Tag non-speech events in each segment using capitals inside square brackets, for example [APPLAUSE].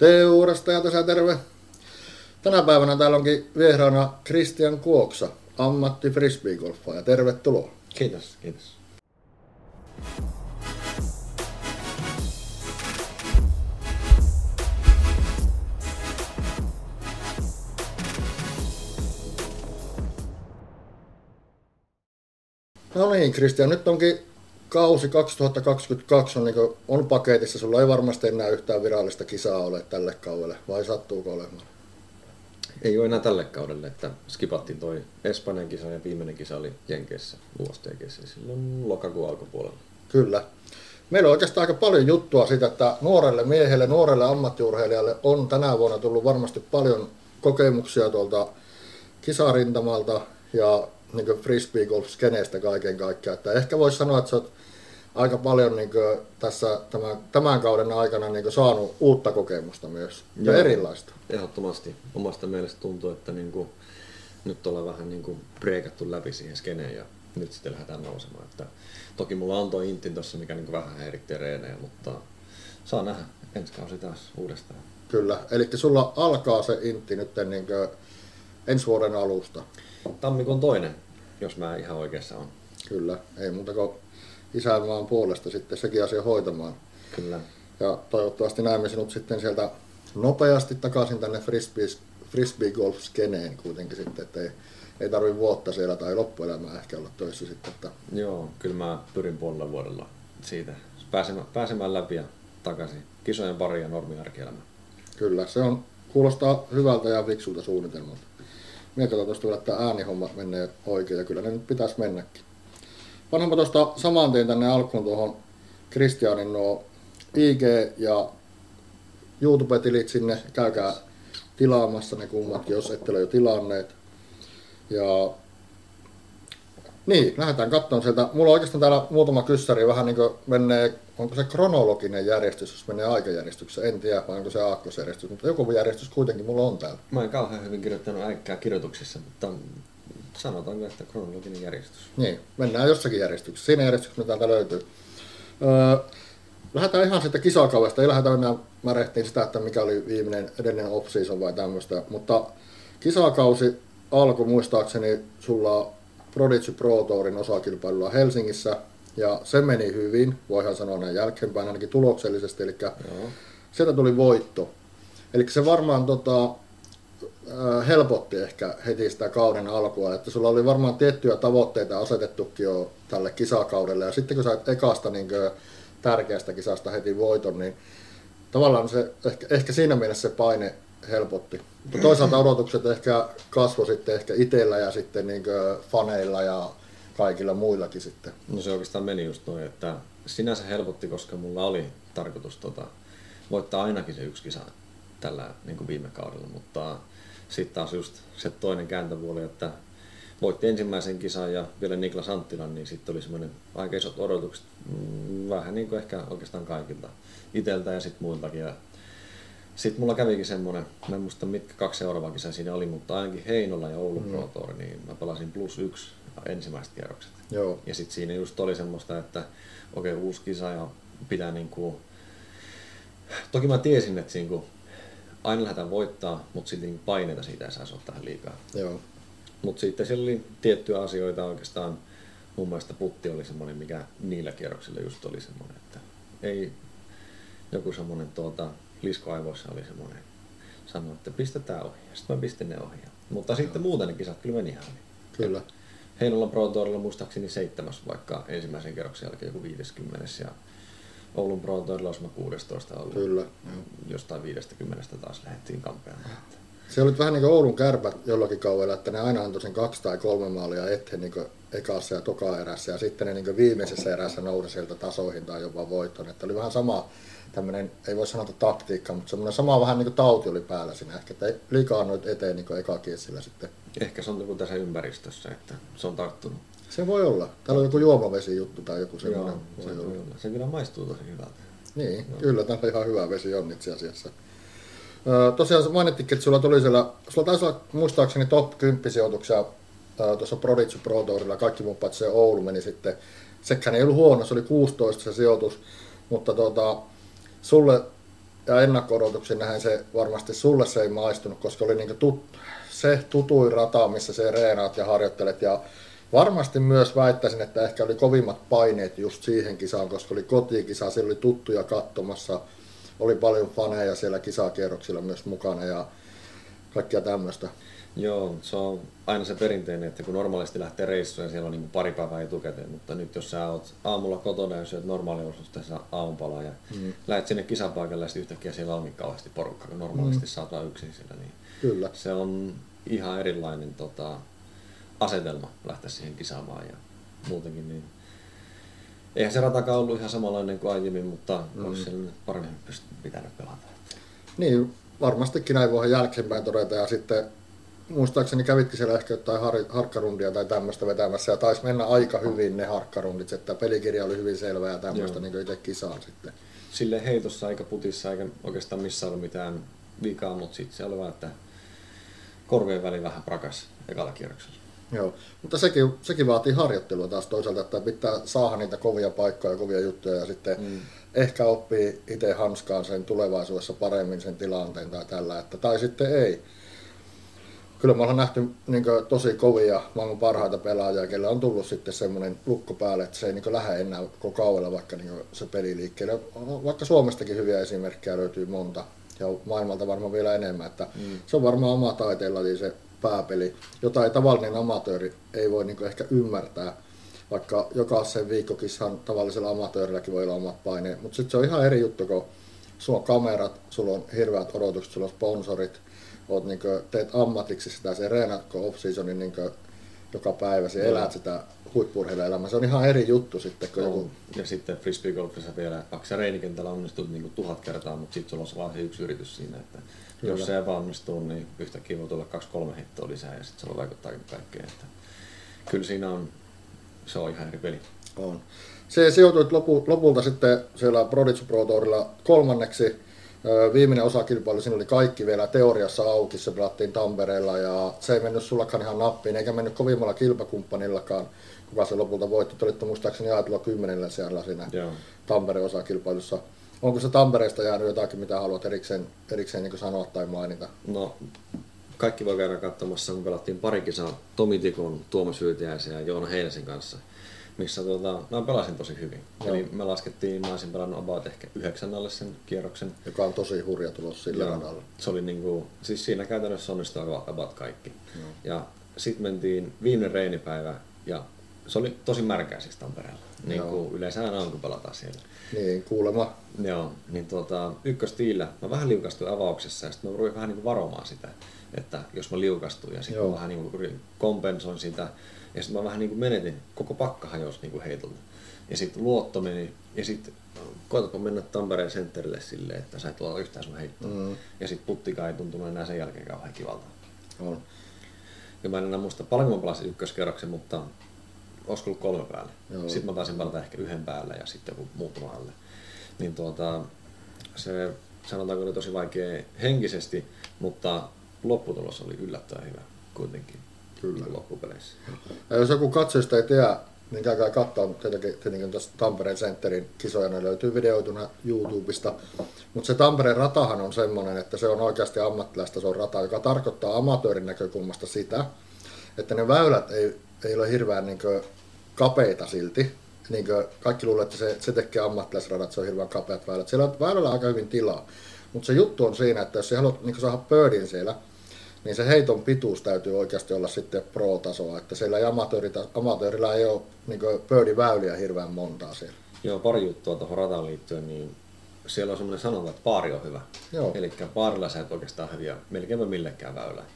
Teurasta ja tässä terve. Tänä päivänä täällä onkin vieraana Christian Kuoksa, ammatti frisbeegolfaaja. Tervetuloa. Kiitos, kiitos. No niin, Christian, nyt onkin kausi 2022 on, niin on paketissa. Sulla ei varmasti enää yhtään virallista kisaa ole tälle kaudelle, vai sattuuko olemaan? Ei ole enää tälle kaudelle, että skipattiin toi Espanjan kisa ja viimeinen kisa oli Jenkeissä USTGssä silloin lokakuun alkupuolella. Kyllä. Meillä on oikeastaan aika paljon juttua siitä, että nuorelle miehelle, nuorelle ammattiurheilijalle on tänä vuonna tullut varmasti paljon kokemuksia tuolta kisarintamalta ja niin frisbee golf skeneestä kaiken kaikkiaan. Että ehkä voisi sanoa, että sä oot aika paljon niin tässä tämän, tämän kauden aikana niin saanut uutta kokemusta myös ja Joo, erilaista. Ehdottomasti. Omasta mielestä tuntuu, että niin kuin, nyt ollaan vähän niin kuin breikattu läpi siihen skeneen ja nyt sitten lähdetään nousemaan. Että, toki mulla on tuo intin tuossa, mikä niin vähän häiritti reenejä, mutta saa nähdä ensi kausi taas uudestaan. Kyllä, eli sulla alkaa se intti nyt niin ensi vuoden alusta. Tammikuun toinen, jos mä ihan oikeassa on. Kyllä, ei muuta kuin isänmaan puolesta sitten sekin asia hoitamaan. Kyllä. Ja toivottavasti näemme sinut sitten sieltä nopeasti takaisin tänne frisbee, frisbee golf skeneen kuitenkin sitten, että ei, ei tarvi vuotta siellä tai loppuelämää ehkä olla töissä sitten. Että... Joo, kyllä mä pyrin puolella vuodella siitä pääsemään, pääsemään läpi ja takaisin kisojen pari ja normiarkielämään. Kyllä, se on, kuulostaa hyvältä ja fiksulta suunnitelmalta. Mietitään tuosta että äänihommat menee oikein ja kyllä ne nyt pitäisi mennäkin. Pannaanpa tuosta saman tien tänne alkuun tuohon Kristianin nuo IG ja YouTube-tilit sinne. Käykää tilaamassa ne kummatkin, jos ette ole jo tilanneet. Ja niin, lähdetään katsomaan sieltä. Mulla on oikeastaan täällä muutama kyssäri vähän niin kuin menee, onko se kronologinen järjestys, jos menee aikajärjestyksessä, en tiedä, vai onko se aakkosjärjestys, mutta joku järjestys kuitenkin mulla on täällä. Mä en kauhean hyvin kirjoittanut äikkää kirjoituksissa, mutta sanotaanko, että kronologinen järjestys. Niin, mennään jossakin järjestyksessä. Siinä järjestyksessä täältä löytyy. Öö, lähdetään ihan sitten kisakaudesta. Ei lähdetä enää märehtiin sitä, että mikä oli viimeinen edellinen off vai tämmöistä. Mutta kisakausi alkoi muistaakseni sulla Prodigy Pro Tourin osakilpailulla Helsingissä. Ja se meni hyvin, voihan sanoa näin jälkeenpäin ainakin tuloksellisesti. Eli Joo. sieltä tuli voitto. Eli se varmaan tota, helpotti ehkä heti sitä kauden alkua, että sulla oli varmaan tiettyjä tavoitteita asetettukin jo tälle kisakaudelle, ja sitten kun sait ekasta niin tärkeästä kisasta heti voiton, niin tavallaan se, ehkä, ehkä siinä mielessä se paine helpotti. Mutta toisaalta odotukset ehkä kasvoi sitten ehkä itsellä ja sitten niin faneilla ja kaikilla muillakin sitten. No se oikeastaan meni just noin, että sinänsä helpotti, koska mulla oli tarkoitus tota, voittaa ainakin se yksi kisa tällä niin kuin viime kaudella, mutta sitten taas just se toinen kääntöpuoli, että voitti ensimmäisen kisan ja vielä Niklas Anttilan, niin sitten oli semmoinen aika isot odotukset, mm, vähän niin kuin ehkä oikeastaan kaikilta iteltä ja sitten muiltakin. sitten mulla kävikin semmoinen, mä en muista mitkä kaksi seuraavaa kisaa siinä oli, mutta ainakin Heinola ja Oulun mm. Pro Tour, niin mä pelasin plus yksi ensimmäiset kierrokset. Joo. Ja sitten siinä just oli semmoista, että okei okay, uusi kisa ja pitää niinku... Toki mä tiesin, että siinä kun aina lähdetään voittaa, mutta sitten paineita siitä ei saisi ottaa liikaa. Joo. Mutta sitten siellä oli tiettyjä asioita oikeastaan, mun mielestä putti oli semmoinen, mikä niillä kierroksilla just oli semmoinen, että ei joku semmoinen tuota, liskoaivoissa oli semmoinen, sanoi, että pistetään ohi. Sitten mä pistin ne ohi. Mutta Joo. sitten muuten ne kisat kyllä meni ihan hyvin. Kyllä. Heinolan Pro Tourilla muistaakseni seitsemäs, vaikka ensimmäisen kerroksen jälkeen joku 50. Ja Oulun Pro Tourilla olisi 16 ollut. Kyllä. Jostain 50 taas lähdettiin kampeamaan. Se oli vähän niin kuin Oulun kärpät jollakin kaudella, että ne aina antoi sen kaksi tai kolme maalia eteen niin ekassa ja toka erässä ja sitten ne niin viimeisessä erässä nousi sieltä tasoihin tai jopa voittoon. Että oli vähän sama tämmöinen, ei voi sanoa taktiikka, mutta semmoinen sama vähän niin kuin tauti oli päällä siinä ehkä, että liikaa noit eteen niin eka sitten. Ehkä se on joku tässä ympäristössä, että se on tarttunut. Se voi olla. Täällä on joku juomavesi juttu tai joku semmoinen. Joo, se, voi olla. se kyllä maistuu tosi hyvältä. Niin, Joo. kyllä täällä ihan hyvä vesi on itse asiassa. Öö, tosiaan mainittikin, että sulla tuli siellä, sulla taisi olla muistaakseni top 10 sijoituksia tuossa Prodigy Pro Tourilla, kaikki muun paitsi se Oulu meni sitten. Sekään ei ollut huono, se oli 16 se sijoitus, mutta tota, sulle ja ennakko näin se varmasti sulle se ei maistunut, koska oli niin tut, se tutui rata, missä se reenaat ja harjoittelet. Ja varmasti myös väittäisin, että ehkä oli kovimmat paineet just siihen kisaan, koska oli kotikisa, siellä oli tuttuja katsomassa, oli paljon faneja siellä kisakierroksilla myös mukana ja kaikkia tämmöistä. Joo, se on aina se perinteinen, että kun normaalisti lähtee reissuun ja siellä on niin pari päivää etukäteen, mutta nyt jos sä oot aamulla kotona ja syöt normaaliolosuhteissa aamupalaa ja mm. lähdet sinne kisapaikalle ja sitten yhtäkkiä siellä onkin kauheasti porukkaa, kun normaalisti mm. saat vain yksin siellä, niin Kyllä. se on ihan erilainen tota, asetelma lähteä siihen kisaamaan ja muutenkin niin Eihän se ratakaan ollut ihan samanlainen kuin aiemmin, mutta mm. olisi siellä nyt paremmin pitänyt pelata. Niin, varmastikin näin voi jälkeenpäin todeta ja sitten muistaakseni kävitkin siellä ehkä jotain har- harkkarundia tai tämmöistä vetämässä ja taisi mennä aika hyvin ne harkkarundit, että pelikirja oli hyvin selvä ja tämmöistä niin itse kisaan sitten. Sille heitossa eikä putissa eikä oikeastaan missään ollut mitään vikaa, mutta sitten se oli vaan, että korvien väli vähän prakas ekalla kierroksella. Joo, mutta sekin, sekin vaatii harjoittelua taas toisaalta, että pitää saada niitä kovia paikkoja ja kovia juttuja ja sitten mm. ehkä oppii itse hanskaan sen tulevaisuudessa paremmin sen tilanteen tai tällä, että, tai sitten ei kyllä me ollaan nähty niin kuin, tosi kovia maailman parhaita pelaajia, kelle on tullut sitten semmoinen lukko päälle, että se ei niin lähde enää koko kauella vaikka niin kuin, se peli liikkeelle. Vaikka Suomestakin hyviä esimerkkejä löytyy monta ja maailmalta varmaan vielä enemmän. Että mm. Se on varmaan oma taiteella se pääpeli, jota ei tavallinen amatööri ei voi niin ehkä ymmärtää. Vaikka jokaisen viikkokissan tavallisella amatöörilläkin voi olla omat paineet, mutta sitten se on ihan eri juttu, kun sulla on kamerat, sulla on hirveät odotukset, sulla on sponsorit, oot niin kuin, teet ammatiksi sitä, se reenatko off-seasonin niin kuin, joka päivä, se elät sitä huippurheiluelämää. Se on ihan eri juttu sitten. Kun joku... Ja sitten frisbeegolfissa vielä, vaikka sä reenikentällä onnistut niin tuhat kertaa, mutta sitten sulla on vaan se yksi yritys siinä, että Kyllä. jos se epäonnistuu, niin yhtäkkiä voi tulla kaksi-kolme hittoa lisää ja sitten se voi vaikuttaa kaikkeen. Että kyllä siinä on, se on ihan eri peli. On. Se sijoitui lopulta sitten siellä Prodigy Pro Tourilla kolmanneksi Viimeinen osakilpailu, siinä oli kaikki vielä teoriassa auki, se pelattiin Tampereella ja se ei mennyt sullakaan ihan nappiin, eikä mennyt kovimmalla kilpakumppanillakaan, kuka se lopulta voitti. Te olitte muistaakseni ajatella kymmenellä siellä siinä Joo. Tampereen osakilpailussa. Onko se Tampereesta jäänyt jotakin, mitä haluat erikseen, erikseen niin sanoa tai mainita? No, kaikki voi käydä katsomassa, kun pelattiin pari kisaa Tomi Tikon, Tuomas Yrtiäisen ja Joona Heinäsen kanssa missä tuota, mä pelasin tosi hyvin. Joo. Eli me laskettiin, mä olisin pelannut about ehkä yhdeksännälle sen kierroksen. Joka on tosi hurja tulos sillä Joo. radalla. Se oli niinku, siis siinä käytännössä onnistui about kaikki. Joo. Ja sitten mentiin viimeinen reenipäivä ja se oli tosi märkää siis Tampereella. Niin kuin yleensä aina on, kun pelataan siellä. Niin, kuulemma. Joo, niin tuota, ykköstiillä mä vähän liukastuin avauksessa ja sitten mä ruin vähän niin kuin varomaan sitä, että jos mä liukastuin ja sitten vähän niin kuin kompensoin sitä ja sitten mä vähän niin kuin menetin, koko pakka hajosi niin kuin heitolta. Ja sitten luotto meni, ja sitten koetapa mennä Tampereen sentterille silleen, että sä et ole yhtään sun heittoa. Mm. Ja sitten puttikaan ei tuntunut enää sen jälkeen kauhean kivalta. On. Ja mä en enää muista paljonko mä pelasin ykköskerroksen, mutta olisiko ollut kolme päälle. Joo. Sitten mä taisin pelata ehkä yhden päälle ja sitten joku muutama alle. Niin tuota, se sanotaanko oli tosi vaikea henkisesti, mutta lopputulos oli yllättävän hyvä kuitenkin. Kyllä. Niin loppupeleissä. Ja jos joku katsojista ei tiedä, niin käykää katsoa tietenkin, tietenkin tuosta Tampereen Centerin kisoja, ne löytyy videoituna YouTubesta. Mutta se Tampereen ratahan on semmoinen, että se on oikeasti ammattilaista, se on rata, joka tarkoittaa amatöörin näkökulmasta sitä, että ne väylät ei, ei ole hirveän niin kapeita silti. Niin kaikki luulee, että se, se tekee ammattilaisradat, se on hirveän kapeat väylät. Siellä on väylällä aika hyvin tilaa. Mutta se juttu on siinä, että jos haluat niin saada birdin siellä, niin se heiton pituus täytyy oikeasti olla sitten pro-tasoa, että siellä ei amatöörillä ei ole niin väyliä hirveän montaa siellä. Joo, pari juttua tuohon rataan liittyen, niin siellä on semmoinen sanonta, että paari on hyvä. Eli paarilla sä et oikeastaan häviä melkeinpä millekään väylään.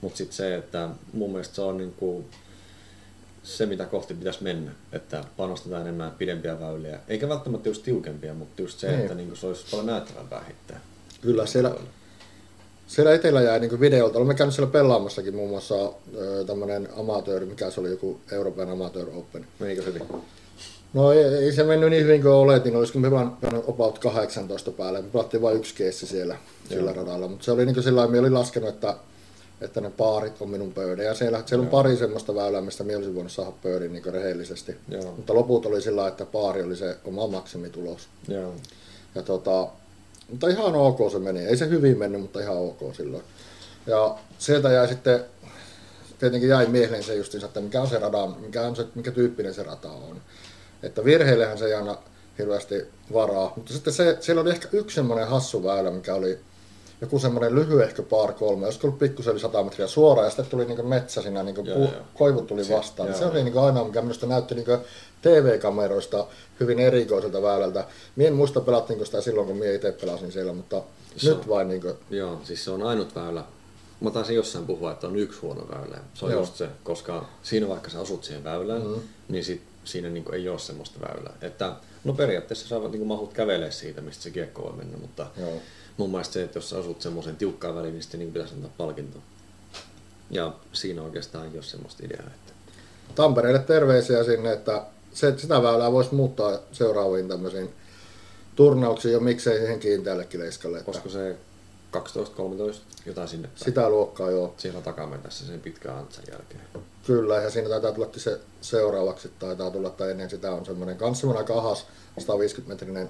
Mutta sitten se, että mun mielestä se on niin kuin se, mitä kohti pitäisi mennä, että panostetaan enemmän pidempiä väyliä, eikä välttämättä just tiukempia, mutta just se, niin. että niin se olisi paljon näyttävämpää hittää. Kyllä, siellä, siellä etelä jäi niin videolta. Olemme käynyt siellä pelaamassakin muun muassa tämmöinen amatööri, mikä se oli joku Euroopan Amateur Open. Menikö hyvin? No ei, ei, se mennyt niin hyvin kuin oletin, olisiko me vaan about 18 päälle. Me pelattiin vain yksi keissi siellä sillä radalla, mutta se oli niin kuin sillä lailla, olin laskenut, että, että ne paarit on minun pöydä. Ja siellä, siellä on pari semmoista väylää, mistä minä olisin voinut saada pöydin niin rehellisesti. Joo. Mutta loput oli sillä että paari oli se oma maksimitulos. Joo. Ja tota, Mutta ihan ok se meni. Ei se hyvin mennyt, mutta ihan ok silloin. Ja sieltä jäi sitten, tietenkin jäi mieleen se justiinsa, että mikä on se rada, mikä, on se, mikä tyyppinen se rata on. Että virheillehän se ei anna hirveästi varaa. Mutta sitten se, siellä oli ehkä yksi semmoinen hassu väylä, mikä oli joku semmoinen lyhyehkö par kolme, olisiko ollut pikkusen yli 100 metriä suoraan, ja sitten tuli niin metsä siinä, niin Joo, pu, joo. koivut tuli Se- vastaan. joo, se oli joo. niin ainoa, mikä minusta näytti niin TV-kameroista hyvin erikoiselta väylältä. Mie en muista pelattiinko sitä silloin, kun mie itse pelasin siellä, mutta Se nyt on- vain niin kuin, Joo, siis se on ainut väylä. Mä taisin jossain puhua, että on yksi huono väylä. Se on Joo. just se, koska siinä vaikka sä asut siihen väylään, Mhm. mm. niin sit, siinä niinku ei ole semmoista väylää. Että, no periaatteessa sä niinku mahut kävelee siitä, mistä se kiekko voi mennä, mutta joo. Mun mielestä se, että jos sä asut semmoisen tiukkaan väliin, niin sitten niinku pitäisi antaa palkinto. Ja siinä oikeastaan ei ole semmoista ideaa. Että... Tampereelle terveisiä sinne, että se, sitä väylää voisi muuttaa seuraaviin tämmöisiin turnauksiin ja miksei siihen kiinteällekin leiskalle. Että Olisiko se 12-13, jotain sinne päin. sitä luokkaa joo. Siellä takametassa sen pitkän antsan jälkeen. Kyllä, ja siinä taitaa tulla se seuraavaksi, taitaa tulla, tai ennen sitä on semmoinen kans semmoinen aika ahas 150-metrinen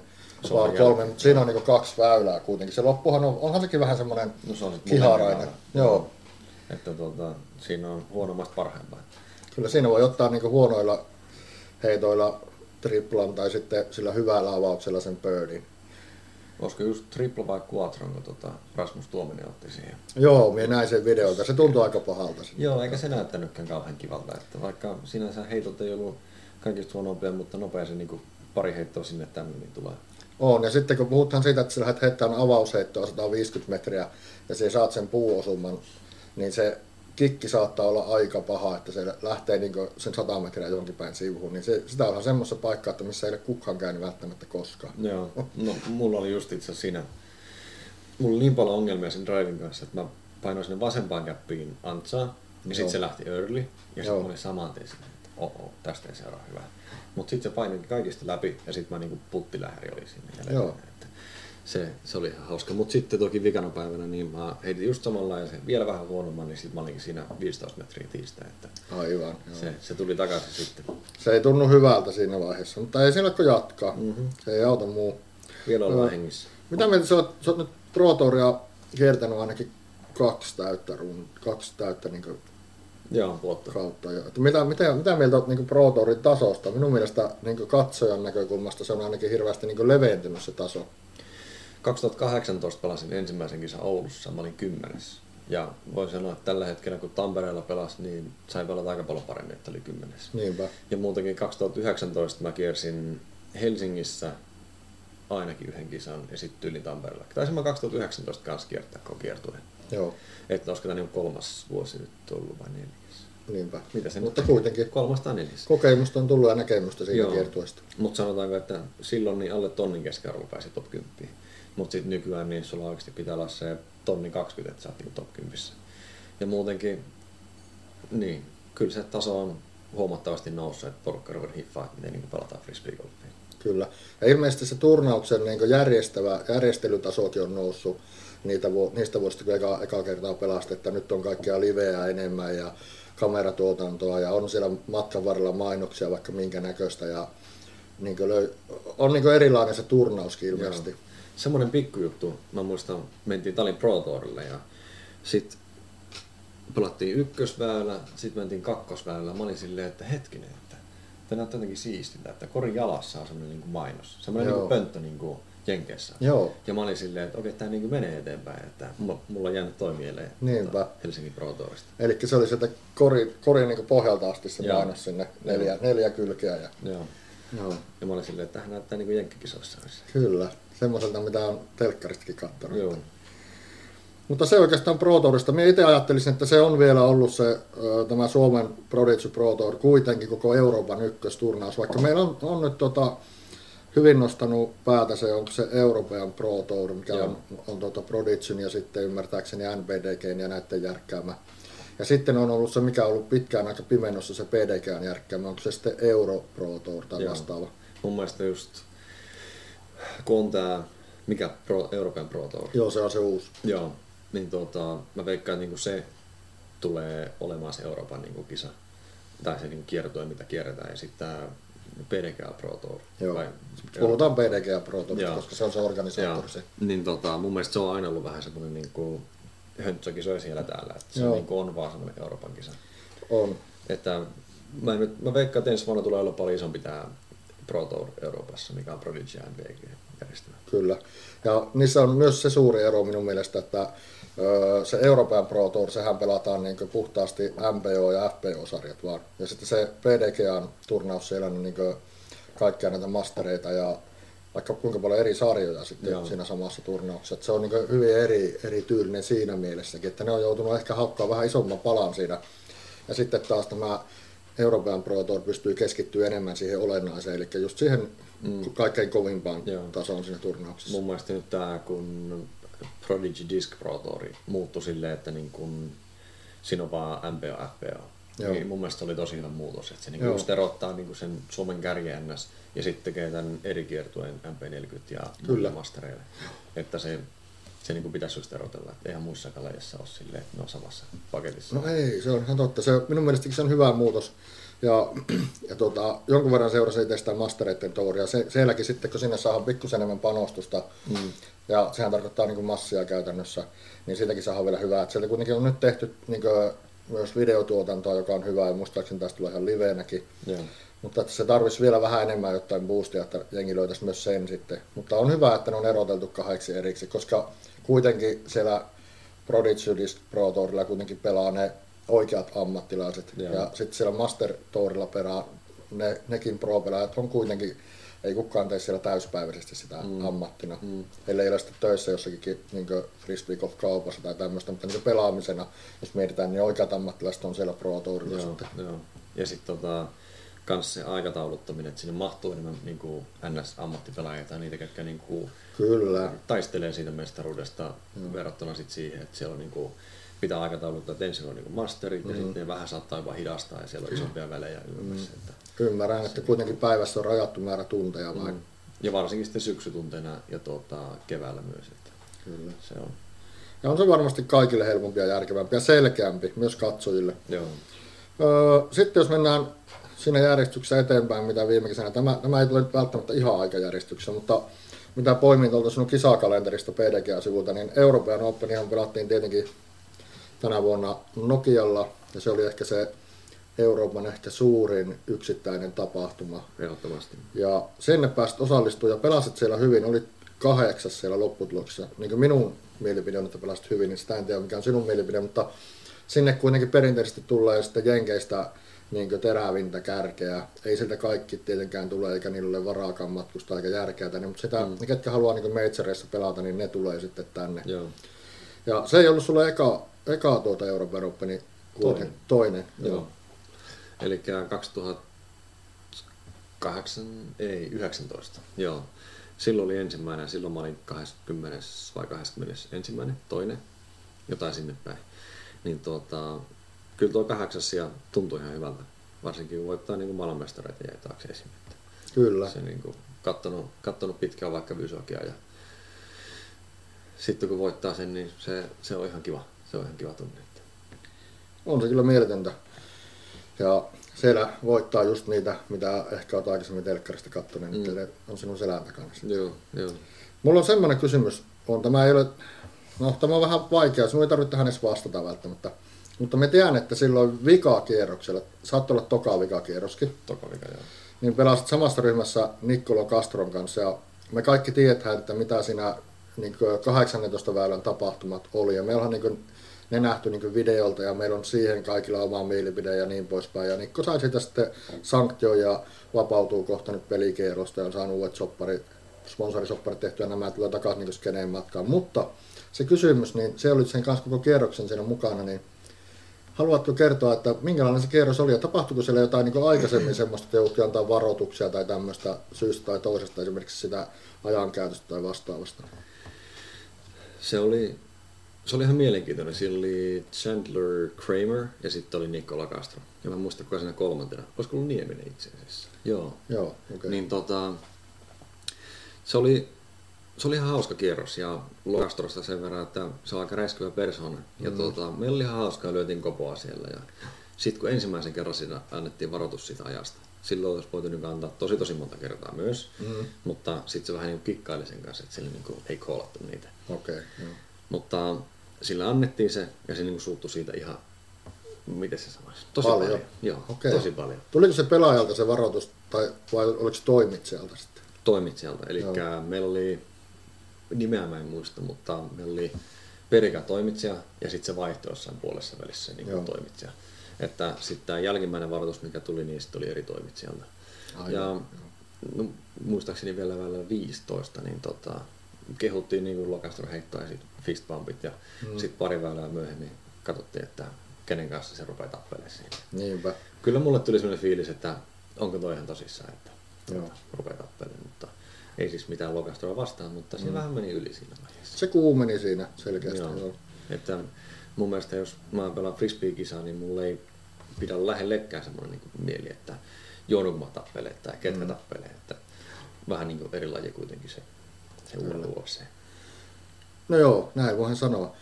Par kolme, mutta siinä on niinku kaksi väylää kuitenkin. Se loppuhan on, onhan sekin vähän semmoinen No se on kiharainen. Joo, Että tota, siinä on huonommasta parhaimpaan. kyllä siinä voi ottaa niinku huonoilla heitoilla triplan tai sitten sillä hyvällä avauksella sen birdin. Olisiko just tripla vai quattron, kun tota Rasmus Tuominen otti siihen? Joo, minä näin sen videolta. Se tuntuu aika pahalta. siinä. Joo, eikä se näyttänytkään kauhean kivalta. Että vaikka sinänsä heitot ei ollut kaikista huonompia, mutta nopea se niin pari heittoa sinne tänne niin tulee. On, ja sitten kun puhutaan siitä, että sä lähdet heittämään avausheittoa 150 metriä ja sä saat sen puuosuman, niin se kikki saattaa olla aika paha, että se lähtee niin sen 100 metriä johonkin päin sivuun, niin se, sitä on semmoisessa paikkaa, että missä ei ole kukaan käynyt välttämättä koskaan. Joo, no mulla oli just itse siinä, mulla oli niin paljon ongelmia sen drivin kanssa, että mä painoin sinne vasempaan käppiin antsaa, niin sitten se lähti early, ja sitten mä olin saman tien että oho, tästä ei seuraa hyvää. Mutta sitten se painoi kaikista läpi, ja sitten mä niinku puttilähäri oli sinne. Joo. Että se, se oli ihan hauska. Mutta sitten toki vikana päivänä, niin mä heitin just samalla ja se vielä vähän huonomman, niin sitten mä olinkin siinä 15 metriä tiistai, että Aivan. Joo. se, se tuli takaisin sitten. Se ei tunnu hyvältä siinä vaiheessa, mutta ei siellä kun jatkaa. Mhm. Se ei auta muu. Vielä ollaan hengissä. Mitä mieltä sä oot, sä oot nyt Pro Touria kiertänyt ainakin kaksi täyttä, run, kaksi täyttä niin Joo, vuotta. kautta. Jo. Että mitä, mitä, mitä mieltä olet niin Pro Tourin tasosta? Minun mielestä niin katsojan näkökulmasta se on ainakin hirveästi niin leventynyt se taso. 2018 pelasin ensimmäisen kisan Oulussa, mä olin kymmenes. Ja voin sanoa, että tällä hetkellä kun Tampereella pelasi, niin sain pelata aika paljon paremmin, että oli kymmenes. Niinpä. Ja muutenkin 2019 mä kiersin Helsingissä ainakin yhden kisan ja sitten tyylin Tampereella. Taisin mä 2019 kanssa kiertää koko kiertueen. Joo, Että olisiko tämä niinku kolmas vuosi nyt ollut vai neljäs? Niinpä. Mitä se Mutta kuitenkin Kolmas tai neljäs. kokemusta on tullut ja näkemystä siitä Joo. kiertueesta. Mutta sanotaanko, että silloin niin alle tonnin keskiarvo pääsi top 10. Mutta sitten nykyään niin sulla oikeasti pitää olla se tonni 20, että sä oot niinku top 10. Ja muutenkin, niin, kyllä se taso on huomattavasti noussut, että porukka ruvennut hiffaa, että miten niinku pelataan frisbeegolfia. Kyllä. Ja ilmeisesti se turnauksen niin järjestävä, järjestelytasokin on noussut niitä, niistä vuosista, kun eka, eka kertaa pelasti, että nyt on kaikkia liveä enemmän ja kameratuotantoa ja on siellä matkan varrella mainoksia vaikka minkä näköistä ja niin löy, on niin erilainen se turnauskin ilmeisesti. Joo. Semmoinen pikkujuttu, mä muistan, mentiin Talin Pro Tourille ja sitten pelattiin ykkösväylä, sitten mentiin kakkosväylä. Mä olin silleen, että hetkinen, että tämä näyttää jotenkin siistiltä, että korin jalassa on semmoinen niin mainos. Semmoinen niin pönttö niin kuin Jenkeissä. Joo. Ja mä olin silleen, että okei, tämä niin menee eteenpäin, että mulla, mulla on jäänyt toi mieleen Niinpä. tuota Helsingin Pro Tourista. Eli se oli sieltä kori, korin niin pohjalta asti se Joo. mainos sinne neljä, neljä kylkeä. Ja, Joo. joo. Ja mä olin silleen, että tämähän näyttää niin kuin Jenkkikisoissa olisi. Kyllä, semmoiselta mitä on telkkaristakin katsonut. Joo. Mutta se oikeastaan Pro Tourista. Minä itse ajattelisin, että se on vielä ollut se, tämä Suomen Prodigy Pro Tour kuitenkin koko Euroopan ykkösturnaus, vaikka meillä on, on nyt tota, hyvin nostanut päätä se, onko se Euroopan Pro Tour, mikä Joo. on, on tota Prodigyn ja sitten ymmärtääkseni NBDGn ja näiden järkkäämä. Ja sitten on ollut se, mikä on ollut pitkään aika pimennossa, se PDGn järkkäämä, onko se sitten Euro Pro Tour tai Joo. vastaava. Mun mielestä just, kun on tää, mikä Pro, Euroopan Pro Tour, Joo, se on se uusi. Joo, niin tota, mä veikkaan, niinku se tulee olemaan se Euroopan niinku kisa. Tai se niinku kiertue, mitä kierretään. Ja sitten tää PDGA Pro Tour. Joo. Vai, Puhutaan PDGA Pro Tourista, Joo. koska se on se organisaattori. se. Niin tota, mun mielestä se on aina ollut vähän semmoinen niin kuin höntsäkisoja siellä täällä, että se Joo. niin kuin on vaan semmoinen Euroopan kisa. On. Että mä, nyt, mä veikkaan, että ensi vuonna tulee olla paljon isompi tämä Pro Tour Euroopassa, mikä on Prodigy MVG järjestämä. Kyllä. Ja niissä on myös se suuri ero minun mielestä, että se Euroopan Pro Tour, sehän pelataan niin puhtaasti MPO- ja FPO-sarjat vaan. Ja sitten se PDGAn turnaus siellä on niin kaikkia näitä mastereita ja vaikka kuinka paljon eri sarjoja sitten Joo. siinä samassa turnauksessa. Että se on niin hyvin eri, eri tyylinen siinä mielessäkin, että ne on joutunut ehkä haukkaa vähän isomman palan siinä. Ja sitten taas tämä Euroopan Pro Tour pystyy keskittyä enemmän siihen olennaiseen, eli just siihen mm. kaikkein kovimpaan Joo. tasoon siinä turnauksessa. Mun mielestä nyt tämä, kun Prodigy Disc Pro Tour muuttui silleen, että niin kun siinä on vaan MPO, FPO. Joo. Niin mun mielestä oli tosi hyvä muutos, että se niin just erottaa niin sen Suomen kärjen NS ja sitten tekee tämän eri kiertueen MP40 ja Kyllä. mastereille. Että se, se niin pitäisi just erotella, että eihän muissa lajeissa ole silleen, että ne on samassa paketissa. No ei, se on ihan totta. Se, minun mielestäkin se on hyvä muutos. Ja, [CLEARS THROAT] ja tota, jonkun verran seurasin itse sitä mastereiden touria. Se, sielläkin sitten, kun sinne saadaan pikkusen enemmän panostusta, mm. Ja sehän tarkoittaa niin kuin massia käytännössä, niin siitäkin saadaan vielä hyvää. Et sieltä kuitenkin on nyt tehty niin kuin, myös videotuotantoa, joka on hyvä, ja muistaakseni tästä tulee ihan liveenäkin. Mutta että se tarvitsisi vielä vähän enemmän jotain boostia, että jengi löytäisi myös sen sitten. Mutta on hyvä, että ne on eroteltu kahdeksi eriksi, koska kuitenkin siellä Prodigy Pro Tourilla kuitenkin pelaa ne oikeat ammattilaiset. Joo. Ja sitten siellä Master Tourilla pelaa ne, nekin pro-pelaajat on kuitenkin, ei kukaan tee siellä täyspäiväisesti sitä mm. ammattina. Mm. Ellei ole sitten töissä jossakin niin Frisbee Golf kaupassa tai tämmöistä, mutta niin pelaamisena, jos mietitään, niin oikeat ammattilaiset on siellä Pro Tourilla Joo, sitten. joo. Ja sitten tota, kans se aikatauluttaminen, että sinne mahtuu enemmän niin kuin NS-ammattipelaajia tai niitä, ketkä niin kuin Kyllä. taistelee siitä mestaruudesta mm. verrattuna sit siihen, että siellä on niin kuin, pitää aikatauluttaa, että ensin on niin masterit mm. ja sitten ne vähän saattaa jopa hidastaa ja siellä on isompia välejä. Mm. Että, Ymmärrän, että kuitenkin päivässä on rajattu määrä tunteja vain. mm. Ja varsinkin sitten syksytunteina ja tuota, keväällä myös. Että Kyllä. se on. Ja on se varmasti kaikille helpompi ja järkevämpi ja selkeämpi, myös katsojille. Joo. Öö, sitten jos mennään siinä järjestyksessä eteenpäin, mitä viime kesänä, tämä, tämä ei tule nyt välttämättä ihan aikajärjestyksessä, mutta mitä poimin tuolta sinun kisakalenterista PDGA-sivulta, niin Euroopan Openihan pelattiin tietenkin tänä vuonna Nokialla, ja se oli ehkä se Euroopan ehkä suurin yksittäinen tapahtuma. Ehdottomasti. Ja sinne pääsit osallistua ja pelasit siellä hyvin, olit kahdeksas siellä lopputuloksessa. Niin kuin minun mielipide on, että pelasit hyvin, niin sitä en tiedä mikä on sinun mielipide, mutta sinne kuitenkin perinteisesti tulee sitten Jenkeistä niin terävintä kärkeä. Ei siltä kaikki tietenkään tule, eikä niillä ole varaakaan matkustaa eikä järkeä tänne, mutta sitä, mm. ne ketkä haluaa niin majoreissa pelata, niin ne tulee sitten tänne. Joo. Ja se ei ollut sulle eka, eka tuota Euroopan Openi, Toinen. toinen. Joo. Eli 2008, ei 19, joo. Silloin oli ensimmäinen, silloin mä olin 20 vai 21, toinen, jotain sinne päin. Niin tuota, kyllä tuo kahdeksas ja tuntui ihan hyvältä. Varsinkin kun voittaa niin maailmanmestareita jäi taakse esimerkiksi. Kyllä. Se niin kuin, kattonut, kattonut pitkään vaikka Vysokia ja sitten kun voittaa sen, niin se, se on ihan kiva. Se on ihan kiva tunne. On se kyllä mieletöntä. Ja siellä voittaa just niitä, mitä ehkä olet aikaisemmin telkkarista katsonut, niin mm. on sinun selän takana. Joo, joo. Mulla on semmoinen kysymys, on tämä ei ole, no tämä on vähän vaikea, sinun ei tarvitse tähän edes vastata välttämättä. Mutta me tiedän, että silloin vikakierroksella, saattoi olla toka vikakierroskin, Toka vika, joo. niin pelasit samassa ryhmässä Niccolo Castron kanssa ja me kaikki tiedetään, että mitä siinä niin 18 väylän tapahtumat oli ja meillä on niin ne nähty niin videolta ja meillä on siihen kaikilla oma mielipide ja niin poispäin. Ja Nikko sai siitä sitten sanktio ja vapautuu kohta nyt pelikierrosta ja on saanut uudet sopparit, sponsorisopparit tehtyä nämä tulee takaisin niin skeneen matkaan. Mutta se kysymys, niin se oli sen kanssa koko kierroksen siinä mukana, niin Haluatko kertoa, että minkälainen se kierros oli ja tapahtuiko siellä jotain niin aikaisemmin semmoista, että joutui antaa varoituksia tai tämmöistä syystä tai toisesta, esimerkiksi sitä ajankäytöstä tai vastaavasta? Se oli, se oli ihan mielenkiintoinen. Siinä oli Chandler Kramer ja sitten oli Nikola Castro. Ja mä en muista, kuka siinä kolmantena. Olisiko ollut Nieminen itse asiassa? Joo. Joo, okei. Okay. Niin tota, se oli, se oli ihan hauska kierros ja Castrosta sen verran, että se on aika räiskyvä persoona. Ja Mm. tota, meillä oli ihan hauskaa ja lyötiin kopoa siellä. Ja sitten kun ensimmäisen kerran siinä annettiin varoitus siitä ajasta, silloin olisi voitu niin antaa tosi tosi monta kertaa myös, mm. mutta sitten se vähän niin kikkaili sen kanssa, että sillä niin kuin, ei koolattu niitä. Okei, okay. Mutta sillä annettiin se ja se niin suuttui siitä ihan, miten se sanoisi, tosi Paljon? paljon. Joo, Okei. tosi paljon. Tuliko se pelaajalta se varoitus, tai vai oliko se toimitsijalta sitten? Toimitsijalta. Eli meillä oli, nimeä mä en muista, mutta meillä oli perika toimitsija ja sitten se vaihtoi jossain puolessa välissä se niin Joo. kuin toimitsija. Että sitten tämä jälkimmäinen varoitus, mikä tuli, niin sitten oli eri toimitsijalta. Aivan, ja joo. no, muistaakseni vielä välillä 15, niin tota, kehuttiin niin Lokastor heittoa ja sitten fist bumpit ja mm. sitten pari väylää myöhemmin katsottiin, että kenen kanssa se rupeaa tappelemaan siinä. Niinpä. Kyllä mulle tuli sellainen fiilis, että onko toi ihan tosissaan, että Joo. rupeaa tappelemaan, mutta ei siis mitään Lokastora vastaan, mutta siinä mm. vähän meni yli siinä vaiheessa. Se kuumeni siinä selkeästi. Joo. Joo. Että mun mielestä jos mä pelaan frisbee-kisaa, niin mulla ei pidä lähellekään semmoinen niin mieli, että Joonukma tappelee tai ketkä mm. tappelee. Että vähän niin kuin eri laji kuitenkin se, se UFC. No joo, näin voin sanoa.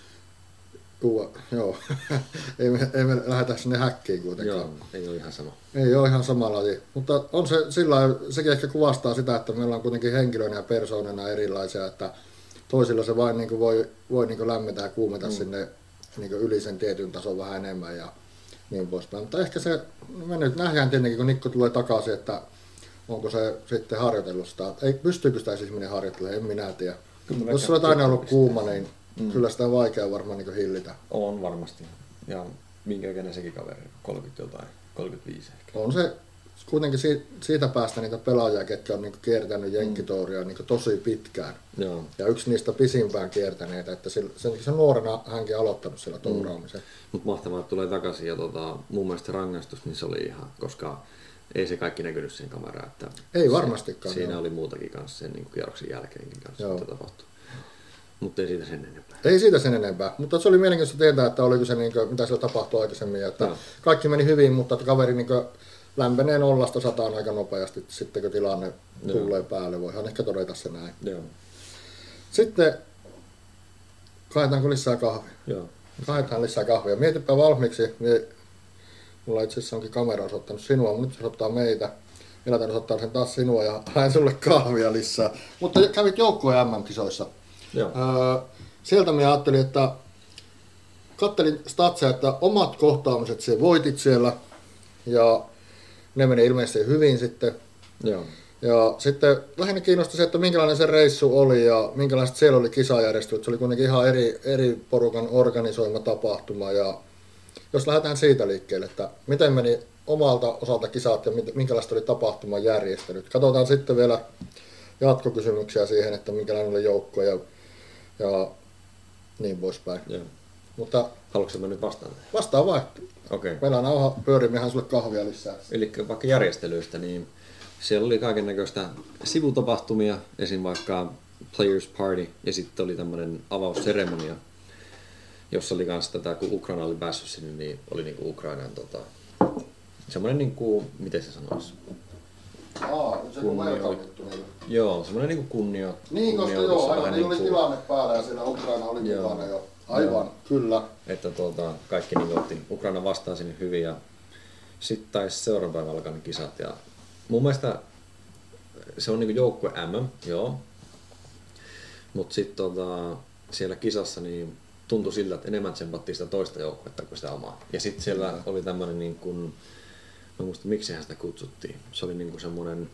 Uua, joo. [LAUGHS] ei, me, ei me lähdetä sinne häkkiin kuitenkaan. Joo, ei ole ihan sama. Ei ole ihan sama laji, mutta on se sillä sekin ehkä kuvastaa sitä, että meillä on kuitenkin henkilöinä ja persoonina erilaisia, että toisilla se vain niin kuin voi, voi niin kuin lämmetä ja kuumeta mm. sinne niin kuin yli sen tietyn tason vähän enemmän ja niin poispäin. Mutta ehkä se, me nyt nähdään tietenkin, kun Nikko tulee takaisin, että onko se sitten harjoitellut sitä. Ei, pystyykö sitä siis ihminen harjoittelemaan, en minä tiedä. Kyllä Jos olet aina ollut kuuma, niin mm. kyllä sitä on vaikea varmaan niin hillitä. On varmasti. Ja minkä ikäinen sekin kaveri, 30 jotain, 35 ehkä. on se kuitenkin siitä, siitä päästä niitä pelaajia, ketkä on niin kiertänyt jenkkitouria niin tosi pitkään. Joo. Ja yksi niistä pisimpään kiertäneitä, että sen, sen nuorena hänkin aloittanut sillä touraamisen. Mutta mahtavaa, että tulee takaisin ja tota, mun mielestä se rangaistus, niin se oli ihan, koska ei se kaikki näkynyt siihen kameraan. Että Ei se- varmastikaan, Siinä joo. oli muutakin kanssa sen niin kierroksen jälkeenkin kanssa, Joo. mitä tapahtui. Mutta ei siitä sen enempää. Ei siitä sen enempää, mutta se oli mielenkiintoista tietää, että oliko se, niin kuin, mitä siellä tapahtui aikaisemmin. Että Joo. kaikki meni hyvin, mutta että kaveri niin lämpenee nollasta sataan aika nopeasti, sitten kun tilanne Joo. tulee päälle. Voihan ehkä todeta se näin. Joo. Sitten kaihetaanko lisää kahvia? Joo. Haetaan lisää kahvia. Mietipä valmiiksi. Mulla itse asiassa onkin kamera osoittanut sinua, mutta nyt se osoittaa meitä. Minä taidan osoittaa sen taas sinua ja [LAUGHS] haen sulle kahvia lisää. Mutta kävit joukkueen MM-kisoissa. Joo. Öö, sieltä minä ajattelin, että kattelin statseja, että omat kohtaamiset se voitit siellä ja ne meni ilmeisesti hyvin sitten. Joo. Ja sitten lähinnä kiinnosti se, että minkälainen se reissu oli ja minkälaiset siellä oli kisajärjestelyt. Se oli kuitenkin ihan eri, eri porukan organisoima tapahtuma. Ja jos lähdetään siitä liikkeelle, että miten meni omalta osalta kisat ja minkälaista oli tapahtuman järjestelyt. Katsotaan sitten vielä jatkokysymyksiä siihen, että minkälainen oli joukko ja, ja niin poispäin. Joo. Mutta Haluatko mä nyt vastaan? vastaa vain. Okei. Okay. Meillä on nauha pyörimmehän sulle kahvia lisää. Eli vaikka järjestelyistä, niin siellä oli kaiken näköistä sivutapahtumia, esim. vaikka Players Party, ja sitten oli tämmöinen avausseremonia, jossa oli myös tätä, kun Ukraina oli päässyt sinne, niin oli niinku Ukrainan tota, semmoinen, niinku, miten se sanoisi? Aa, se kun welcome Joo, semmoinen niinku kunnio, Niin, koska kunnioitus joo, aivan, niin oli niinku- tilanne päällä ja siellä Ukraina oli Joo. mukana jo. Aivan, kyllä. että tuota, kaikki niin otti Ukraina vastaan sinne hyvin ja sitten taisi seuraavan päivän alkaa ne kisat ja mun mielestä se on niinku joukkue MM, joo. Mutta sitten tota, siellä kisassa niin tuntui siltä, että enemmän tsempattiin sitä toista joukkuetta kuin sitä omaa. Ja sitten siellä oli tämmöinen niin kuin, mä en muista miksi sitä kutsuttiin. Se oli niin kuin semmoinen,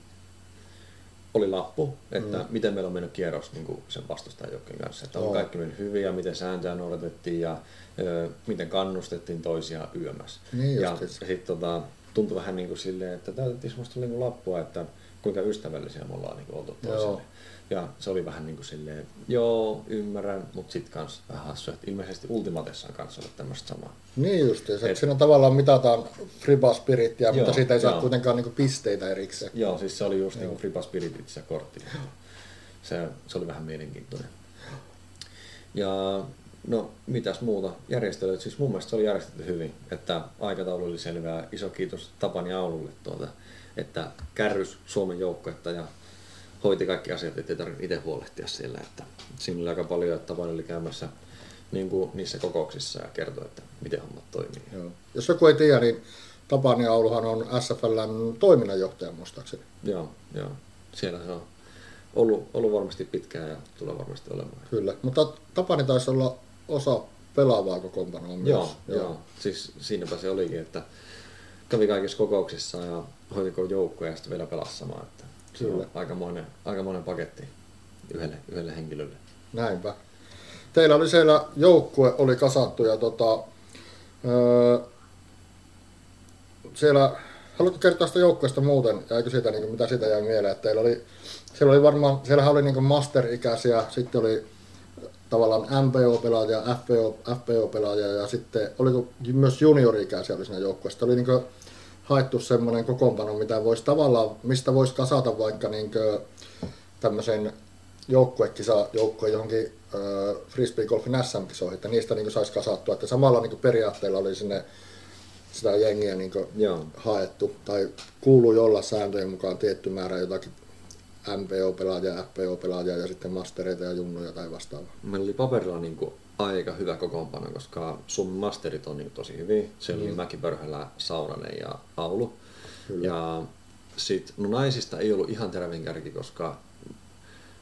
oli lappu, että mm. miten meillä on mennyt kierros niin kuin sen vastustajan joukkueen kanssa. Että on kaikki mennyt hyvin ja miten sääntöjä noudatettiin ja ö, miten kannustettiin toisiaan yömässä. Niin ja sitten tota, tuntui vähän niin kuin silleen, että täytettiin semmoista niin kuin lappua, että kuinka ystävällisiä me ollaan niin kuin oltu Joo. Ja se oli vähän niin kuin silleen, joo, ymmärrän, mutta sitten kans vähän hassu, että ilmeisesti Ultimatessa on kanssa ollut tämmöistä samaa. Niin justiinsa, Et- siinä tavallaan mitataan Friba Spirittiä, mutta Joo, siitä ei saa joo. kuitenkaan niinku pisteitä erikseen. Joo, siis se oli just niin kuin Fripa Spiritit se kortti. Se, se oli vähän mielenkiintoinen. Ja no, mitäs muuta? Järjestelyt, siis mun mielestä se oli järjestetty hyvin, että aikataulu oli selvää. Iso kiitos Tapani Aululle tuota, että kärrys Suomen joukkuetta ja hoiti kaikki asiat, ettei tarvitse itse huolehtia siellä. Että siinä oli aika paljon, että Tapani oli käymässä niin kuin niissä kokouksissa ja kertoi, että miten hommat toimii. Joo. Jos joku ei tiedä, niin Tapani Auluhan on SFLn toiminnanjohtaja muistaakseni. Joo, joo. Siellä se on ollut, ollut varmasti pitkään ja tulee varmasti olemaan. Kyllä, mutta Tapani taisi olla osa pelaavaa kokoonpanoa myös. Joo, joo. joo. Siis siinäpä se olikin, että kävi kaikissa kokouksissa ja hoitiko joukkoja ja sitten vielä pelasi samaa. Että Kyllä. Aikamoinen, aikamoinen paketti yhdelle, yhdelle henkilölle. Näinpä. Teillä oli siellä joukkue, oli kasattu ja tota, öö, siellä, haluatko kertoa sitä joukkueesta muuten, jäikö siitä, niin mitä siitä jäi mieleen, että teillä oli, siellä oli varmaan, siellä oli niin master-ikäisiä, sitten oli tavallaan MPO-pelaajia, FPO, FPO-pelaajia ja sitten oliko myös juniori-ikäisiä oli siinä joukkueessa. Oli niin haettu semmoinen kokoonpano, mitä voisi tavallaan, mistä voisi kasata vaikka niin tämmöisen joukkuekisa, joukkue johonkin äh, frisbee-golfin SM-kisoihin, että niistä niin saisi kasattua, että samalla niin periaatteella oli sinne sitä jengiä niin haettu, tai kuului olla sääntöjen mukaan tietty määrä jotakin MPO-pelaajia, FPO-pelaajia ja sitten mastereita ja junnuja tai vastaavaa. Meillä oli paperilla niin aika hyvä kokoonpano, koska sun masterit on niin tosi hyvin. Se oli mm. Mäki Pörhälä, Saunanen ja Aulu. Kyllä. Ja sit, no naisista ei ollut ihan terävin kärki, koska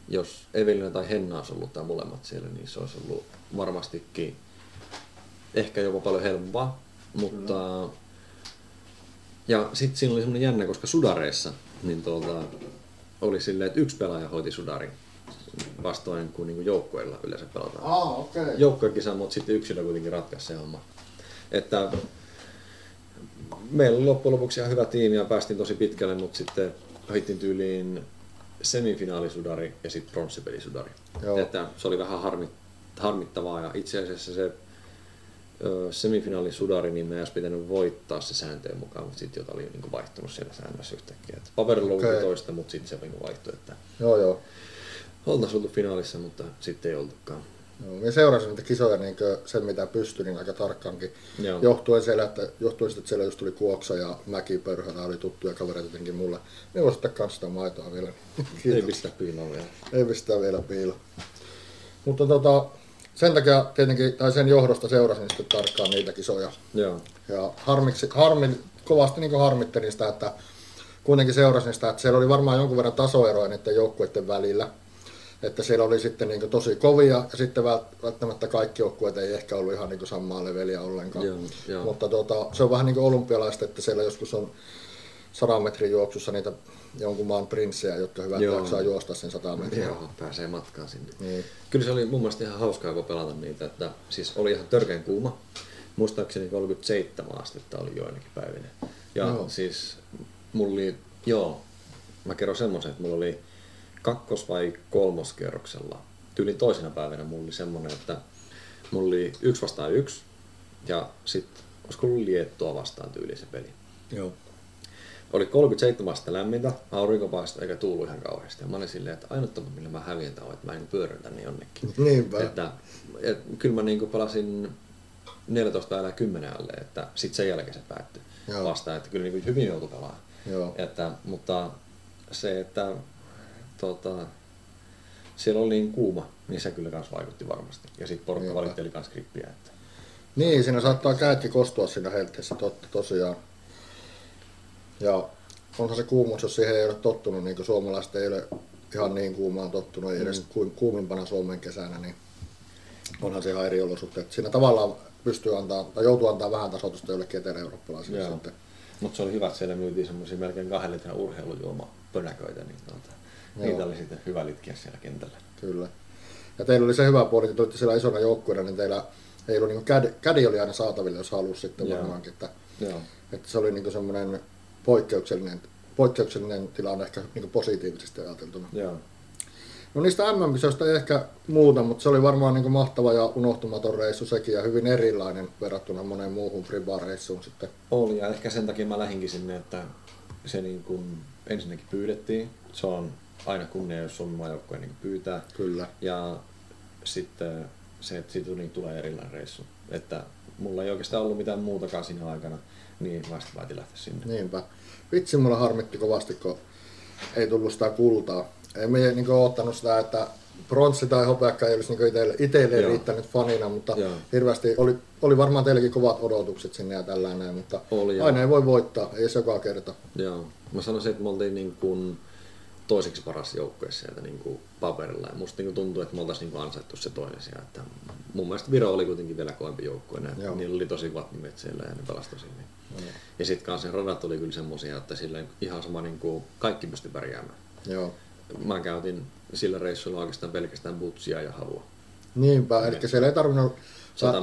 jos Evelina tai Henna olisi ollut tai molemmat siellä, niin se olisi ollut varmastikin ehkä jopa paljon helpompaa. Mutta, Kyllä. ja sitten siinä oli semmoinen jännä, koska sudareissa niin tuolta, oli silleen, että yksi pelaaja hoiti sudarin vastoin kuin, niin kuin joukkueilla yleensä pelataan. Ah, okay. Joukkuekisa, mutta sitten yksilö kuitenkin ratkaisi se homma. Että meillä oli loppujen lopuksi ihan hyvä tiimi ja päästiin tosi pitkälle, mutta sitten hittin tyyliin semifinaalisudari ja sitten pronssipelisudari. Että se oli vähän harmi, harmittavaa ja itse asiassa se semifinaalisudari, niin me olisi pitänyt voittaa se sääntöjen mukaan, mutta sitten jota oli niin vaihtunut siellä säännössä yhtäkkiä. Et paperilla okay. toista, mutta sitten se niin vaihtui. Että joo, joo. Oltaisiin oltu finaalissa, mutta sitten ei oltukaan. Joo, minä seurasin niitä kisoja niin sen mitä pystyin niin aika tarkkaankin. Joo. Johtuen, siellä, että, johtuen siitä, että siellä just tuli Kuoksa ja Mäki Pörhölä oli tuttuja kavereita jotenkin mulle. Ne voisi ottaa kans sitä maitoa vielä. [LAUGHS] Ei pistä piiloa vielä. Ei pistä vielä piiloa. Mutta tota, sen takia tietenkin, tai sen johdosta seurasin sitten tarkkaan niitä kisoja. Joo. Ja harmiksi, harmin, kovasti niin harmittelin sitä, että kuitenkin seurasin sitä, että siellä oli varmaan jonkun verran tasoeroja niiden joukkueiden välillä että siellä oli sitten niin tosi kovia ja sitten välttämättä kaikki joukkueet ei ehkä ollut ihan niin samaa leveliä ollenkaan. Joo, joo. Mutta tuota, se on vähän niin kuin olympialaista, että siellä joskus on 100 metrin juoksussa niitä jonkun maan prinssejä, jotka hyvät Joo. jaksaa juosta sen 100 metriä. Joo, pääsee matkaan sinne. Niin. Kyllä se oli mun mielestä ihan hauskaa, kun pelata niitä, että siis oli ihan törkeän kuuma. Muistaakseni 37 astetta oli joinakin päivinä. Ja joo. siis mulla oli, joo, mä kerron semmoisen, että mulla oli kakkos- vai kolmoskerroksella. Tyylin toisena päivänä mulla oli semmonen, että mulla oli yksi vastaan yksi ja sitten olisiko ollut Liettua vastaan tyyli se peli. Joo. Oli 37 astetta lämmintä, aurinko paistoi eikä tuulu ihan kauheasti. Ja mä olin silleen, että ainut tapa, millä mä häviän on, että mä en pyörän tänne jonnekin. [LAUGHS] Niinpä. Että, et, kyllä mä niin pelasin 14 älä 10 alle, että sitten sen jälkeen se päättyi Joo. vasta, että kyllä niin hyvin joutui pelaamaan. Joo. Että, mutta se, että tota, siellä oli niin kuuma, niin se kyllä myös vaikutti varmasti. Ja sitten porukka Niinpä. valitteli myös grippiä. Että... Niin, siinä saattaa käytkin kostua siinä helteessä totta, tosiaan. Ja onhan se kuumuus, jos siihen ei ole tottunut, niin kuin suomalaiset ei ole ihan niin kuumaan tottunut, ei edes mm. kuumimpana Suomen kesänä, niin onhan se ihan eri olosuhteet. Siinä tavallaan pystyy antaa, tai joutuu antaa vähän tasoitusta jollekin etelä-eurooppalaisille sitten. Mutta se oli hyvä, että siellä myytiin semmoisia melkein kahden litran urheilujuoma pönäköitä, niin tuota, niitä oli sitten hyvä litkiä siellä kentällä. Kyllä. Ja teillä oli se hyvä puoli, että olitte siellä isona joukkueena, niin teillä ei ollut niin kädi, kädi oli aina saatavilla, jos halusi sitten Joo. varmaankin. Että, Joo. että se oli niin semmoinen poikkeuksellinen, poikkeuksellinen tilanne ehkä niin positiivisesti ajateltuna. Joo. No niistä MM-kisoista ei ehkä muuta, mutta se oli varmaan niin mahtava ja unohtumaton reissu sekin ja hyvin erilainen verrattuna moneen muuhun Fribar-reissuun sitten. Oli ja ehkä sen takia mä lähinkin sinne, että se niin kuin ensinnäkin pyydettiin. Se on aina kunnia, jos Suomen maajoukkue niin pyytää. Kyllä. Ja sitten se, että siitä niin tulee erilainen reissu. Että mulla ei oikeastaan ollut mitään muutakaan siinä aikana, niin vasta päätin lähteä sinne. Niinpä. Vitsi, mulla harmitti kovasti, kun ei tullut sitä kultaa. Ei me niin ottanut sitä, että pronssi tai hopeakka ei olisi niin itselle, itselle Joo. riittänyt fanina, mutta Joo. hirveästi oli, oli varmaan teilläkin kovat odotukset sinne ja tällainen, mutta Oli, aina ei voi voittaa, ei se joka kerta. Joo. Mä sanoisin, että me oltiin niin kuin toiseksi paras joukkue sieltä niin kuin paperilla. Ja musta niin kuin tuntuu, että me oltaisiin niin ansaittu se toinen siellä. Että mun mielestä Viro oli kuitenkin vielä kovempi joukkue. Ne, niillä oli tosi vattimet siellä ja ne pelasi tosi hyvin. Ja sitten kanssa radat oli kyllä semmosia, että sillä ihan sama niin kuin kaikki pystyi pärjäämään. Joo. Mä käytin sillä reissulla oikeastaan pelkästään butsia ja havua. Niinpä, eli siellä ei tarvinnut,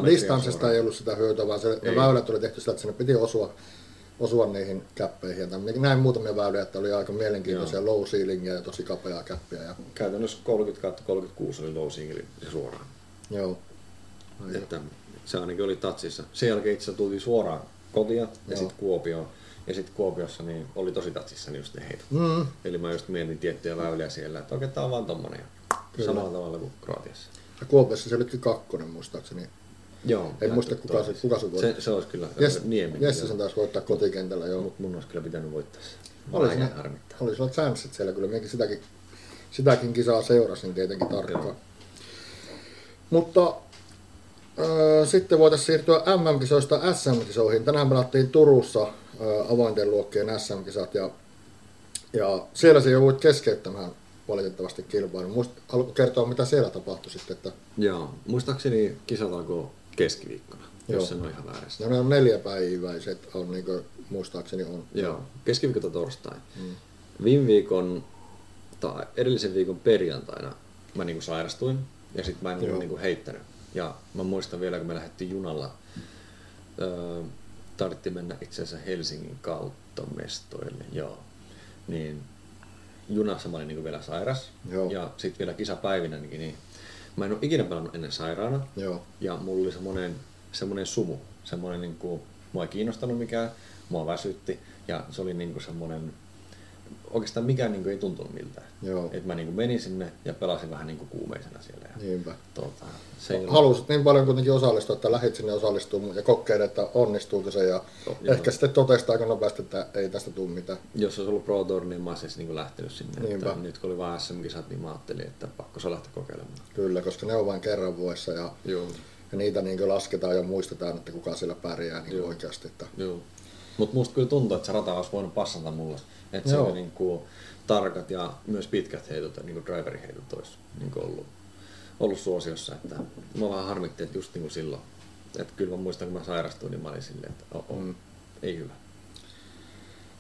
distanssista ei ollut sitä hyötyä, vaan se, ne väylät oli tehty sillä, että sinne piti osua, osua niihin käppeihin. Ja näin muutamia väyliä, että oli aika mielenkiintoisia Joo. low ceilingia ja tosi kapeaa käppiä. Ja, Käytännössä 30 kautta 36 oli low single suoraan. joo. Ai Että se ainakin oli tatsissa. Sen jälkeen itse tultiin suoraan kotia ja Joo. sitten Kuopioon. Ja sitten Kuopiossa niin oli tosi tatsissa niin just ne heitot. Mm, Eli mä just mietin tiettyjä väyliä siellä, että oikein tää on vaan tommonen. Ja Kyllä. samalla tavalla kuin Kroatiassa. ja Kuopiossa se olikin kakkonen muistaakseni. Joo. En muista, kuka se- kuka se voitti. se, se olisi kyllä Jess, Niemi. Jesse sen taisi voittaa kotikentällä, joo. Mutta mun olisi kyllä pitänyt voittaa se. Oli Vähän siinä- harmittaa. Oli sulla chanssit siellä kyllä, minäkin sitäkin, sitäkin kisaa seurasin tietenkin tarkkaan. Mutta äh, sitten voitaisiin siirtyä MM-kisoista SM-kisoihin. Tänään pelattiin Turussa äh, avointen luokkien SM-kisat ja, ja siellä se joudut keskeyttämään valitettavasti kilpailun. Muist, haluatko kertoa, mitä siellä tapahtui sitten? Että, Joo. Muistaakseni kisat alkoi keskiviikkona, Joo. jos en ole ihan väärässä. ja ne on neljäpäiväiset, on, niin kuin, muistaakseni on. Joo, keskiviikko tai torstai. Mm. Viime viikon tai edellisen viikon perjantaina mä niinku sairastuin ja sitten mä en Joo. ollut niinku heittänyt. Ja mä muistan vielä, kun me lähdettiin junalla, öö, tarvittiin mennä itse asiassa Helsingin kautta mestoille, joo. Niin junassa mä olin niinku vielä sairas. Joo. Ja sitten vielä kisapäivinä niin mä en ole ikinä pelannut ennen sairaana. Joo, Ja mulla oli semmonen, semmonen sumu, semmonen niinku, mua ei kiinnostanut mikään, mua väsytti. Ja se oli niinku semmonen, oikeastaan mikään niinku ei tuntunut miltään. Joo. Et mä niinku menin sinne ja pelasin vähän niinku kuumeisena siellä. Ja, niinpä. tuota, se ollut- Halusit niin paljon kuitenkin osallistua, että lähit sinne osallistumaan ja kokeile, että onnistuuko se ja Joo, joo. ehkä sitten totesi aika nopeasti, että ei tästä tule mitään. Jos olisi ollut Pro Tour, niin mä olisin niinku lähtenyt sinne. Niinpä. Että nyt kun oli vaan SM-kisat, niin mä ajattelin, että pakko se lähteä kokeilemaan. Kyllä, koska ne on vain kerran vuodessa ja, Joo. ja niitä niin lasketaan ja muistetaan, että kuka siellä pärjää niin Joo. oikeasti. Että, Joo. Mut musta kyllä tuntuu, että se rata olisi voinut passata mulle. Että se Joo. oli niinku tarkat ja myös pitkät heitot ja niinku driveriheitot olisi niinku ollut, ollut suosiossa. Että mä vähän harmitti, että just niinku silloin. Että kyllä mä muistan, kun mä sairastuin, niin mä olin silleen, että oh, oh, Mm. ei hyvä.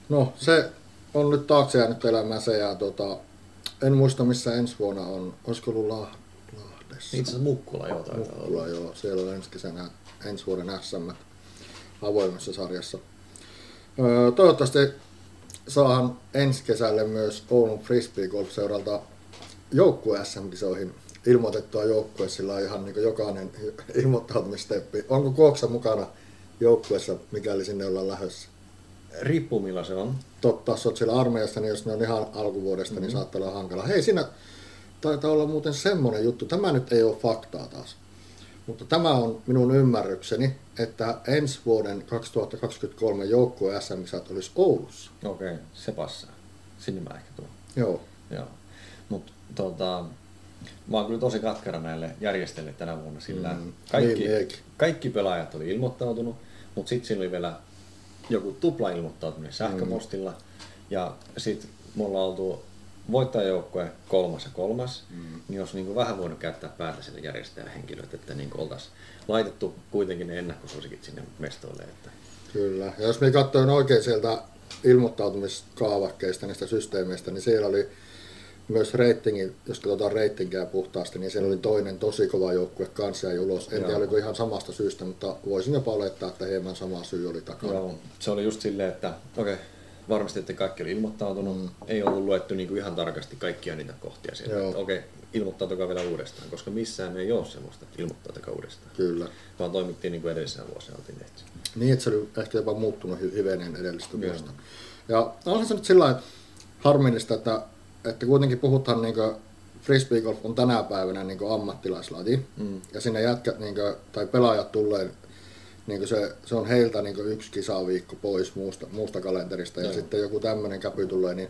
no se on nyt taakse jäänyt se ja tota, en muista missä ensi vuonna on. Olisiko ollut Lah- Lahdessa? Itse asiassa Mukkula joo taitaa Mukkula, olla. joo. Siellä on ensi kesänä, ensi vuoden SM avoimessa sarjassa. Öö, toivottavasti saahan ensi kesälle myös Oulun Frisbee Golf-seuralta joukkue SM-kisoihin ilmoitettua joukkue, sillä on ihan niin jokainen [LAUGHS] ilmoittautumisteppi. Onko Kuoksa mukana joukkueessa, mikäli sinne ollaan lähdössä? Riippuu millä se on. Totta, jos olet siellä armeijassa, niin jos ne on ihan alkuvuodesta, mm-hmm. niin saattaa olla hankala. Hei, siinä taitaa olla muuten semmoinen juttu, tämä nyt ei ole faktaa taas. Mutta tämä on minun ymmärrykseni, että ensi vuoden 2023 joukkue SM-kisat olisi Oulussa. Okei, okay, se passaa. Sinne mä ehkä tuon. Joo, Joo. Mut tota, mä oon kyllä tosi katkera näille järjestäjille tänä vuonna, sillä Mm. mm. kaikki, Niin, kaikki pelaajat oli ilmoittautunut, mutta sitten siinä oli vielä joku tupla ilmoittautuminen sähköpostilla. Mm. Ja sitten me ollaan oltu voittajajoukkue kolmas ja kolmas, mm. niin jos niinku vähän voinut käyttää päätä sille järjestäjähenkilöt, että niinku oltaisiin laitettu kuitenkin ne ennakkosuosikit sinne mestoille. Että kyllä. Ja jos me katsoin oikein sieltä ilmoittautumiskaavakkeista, niistä systeemeistä, niin siellä oli myös reitingin, jos katsotaan reitinkiä puhtaasti, niin siellä oli toinen tosi kova joukkue kanssa ja ulos. En tiedä, oliko ihan samasta syystä, mutta voisin jopa olettaa, että hieman sama syy oli takana. Joo, se oli just silleen, että okei, varmasti, että kaikki oli ilmoittautunut. Mm. Ei ollut luettu niinku ihan tarkasti kaikkia niitä kohtia sieltä. Joo. Että okei, ilmoittautukaa vielä uudestaan, koska missään ei ole semmoista, että ilmoittautukaa uudestaan. Kyllä. Vaan toimittiin niin kuin edellisenä vuosina oltiin tehty. Niin, että se oli ehkä jopa muuttunut hy- hivenen edellistä vuosta. Ja onhan se nyt sillä harmillista, että, että kuitenkin puhutaan niin frisbee golf on tänä päivänä niin ammattilaislaji. Mm. Ja sinne jätkät niin kuin, tai pelaajat tulee, niin se, se, on heiltä niin yksi kisaviikko pois muusta, muusta kalenterista. Ja Joo. sitten joku tämmöinen käpy tulee, niin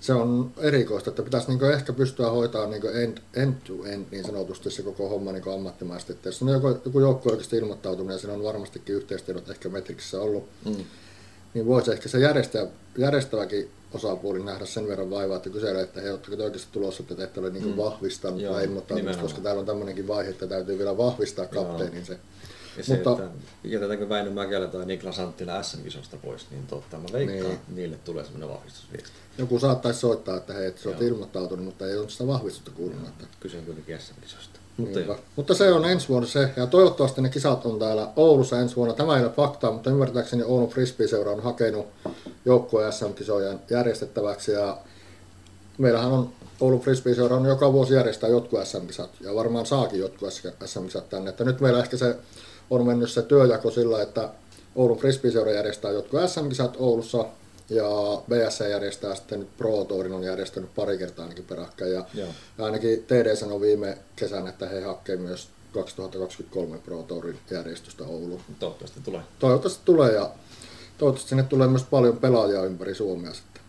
se on erikoista, että pitäisi niin ehkä pystyä hoitamaan niin end, end to end niin sanotusti se koko homma niin ammattimaisesti. Että jos on joku, joku joukko oikeasti ilmoittautunut ja siinä on varmastikin yhteistyöt ehkä Metriksissä ollut, mm. niin voisi ehkä se järjestäjä, järjestäväkin osapuoli nähdä sen verran vaivaa, että kyselee, että he oletteko oikeasti tulossa, että te ette ole niin mm. vahvistanut Joo, tai ilmoittautunut, koska täällä on tämmöinenkin vaihe, että täytyy vielä vahvistaa kapteenin se. Ja se, Mutta, että jätetäänkö Väinö Mäkelä tai Niklas Anttila SM-kisosta pois, niin totta, mä veikkaan, niin. niille tulee semmoinen vahvistusviesti. Joku saattaisi soittaa, että hei, sä oot ilmoittautunut, mutta ei ole sitä vahvistusta kuulunut. Että... Kyse on kuitenkin SM-kisosta. Mutta, mutta se on ensi vuonna se, ja toivottavasti ne kisat on täällä Oulussa ensi vuonna. Tämä ei ole faktaa, mutta ymmärtääkseni Oulun Frisbee-seura on hakenut joukkueen SM-kisojen järjestettäväksi, ja meillähän on Oulun Frisbee-seura on joka vuosi järjestää jotkut SM-kisat, ja varmaan saakin jotkut SM-kisat tänne. Että nyt meillä ehkä se on mennyt se työjako sillä, että Oulun Frisbee-seura järjestää jotkut SM-kisat Oulussa, ja BSC järjestää sitten nyt Pro Tourin on järjestänyt pari kertaa ainakin peräkkäin. Ja, ja ainakin TD sanoi viime kesänä, että he hakkee myös 2023 Pro Tourin järjestystä Ouluun. Toivottavasti tulee. Toivottavasti tulee ja toivottavasti sinne tulee myös paljon pelaajia ympäri Suomea sitten.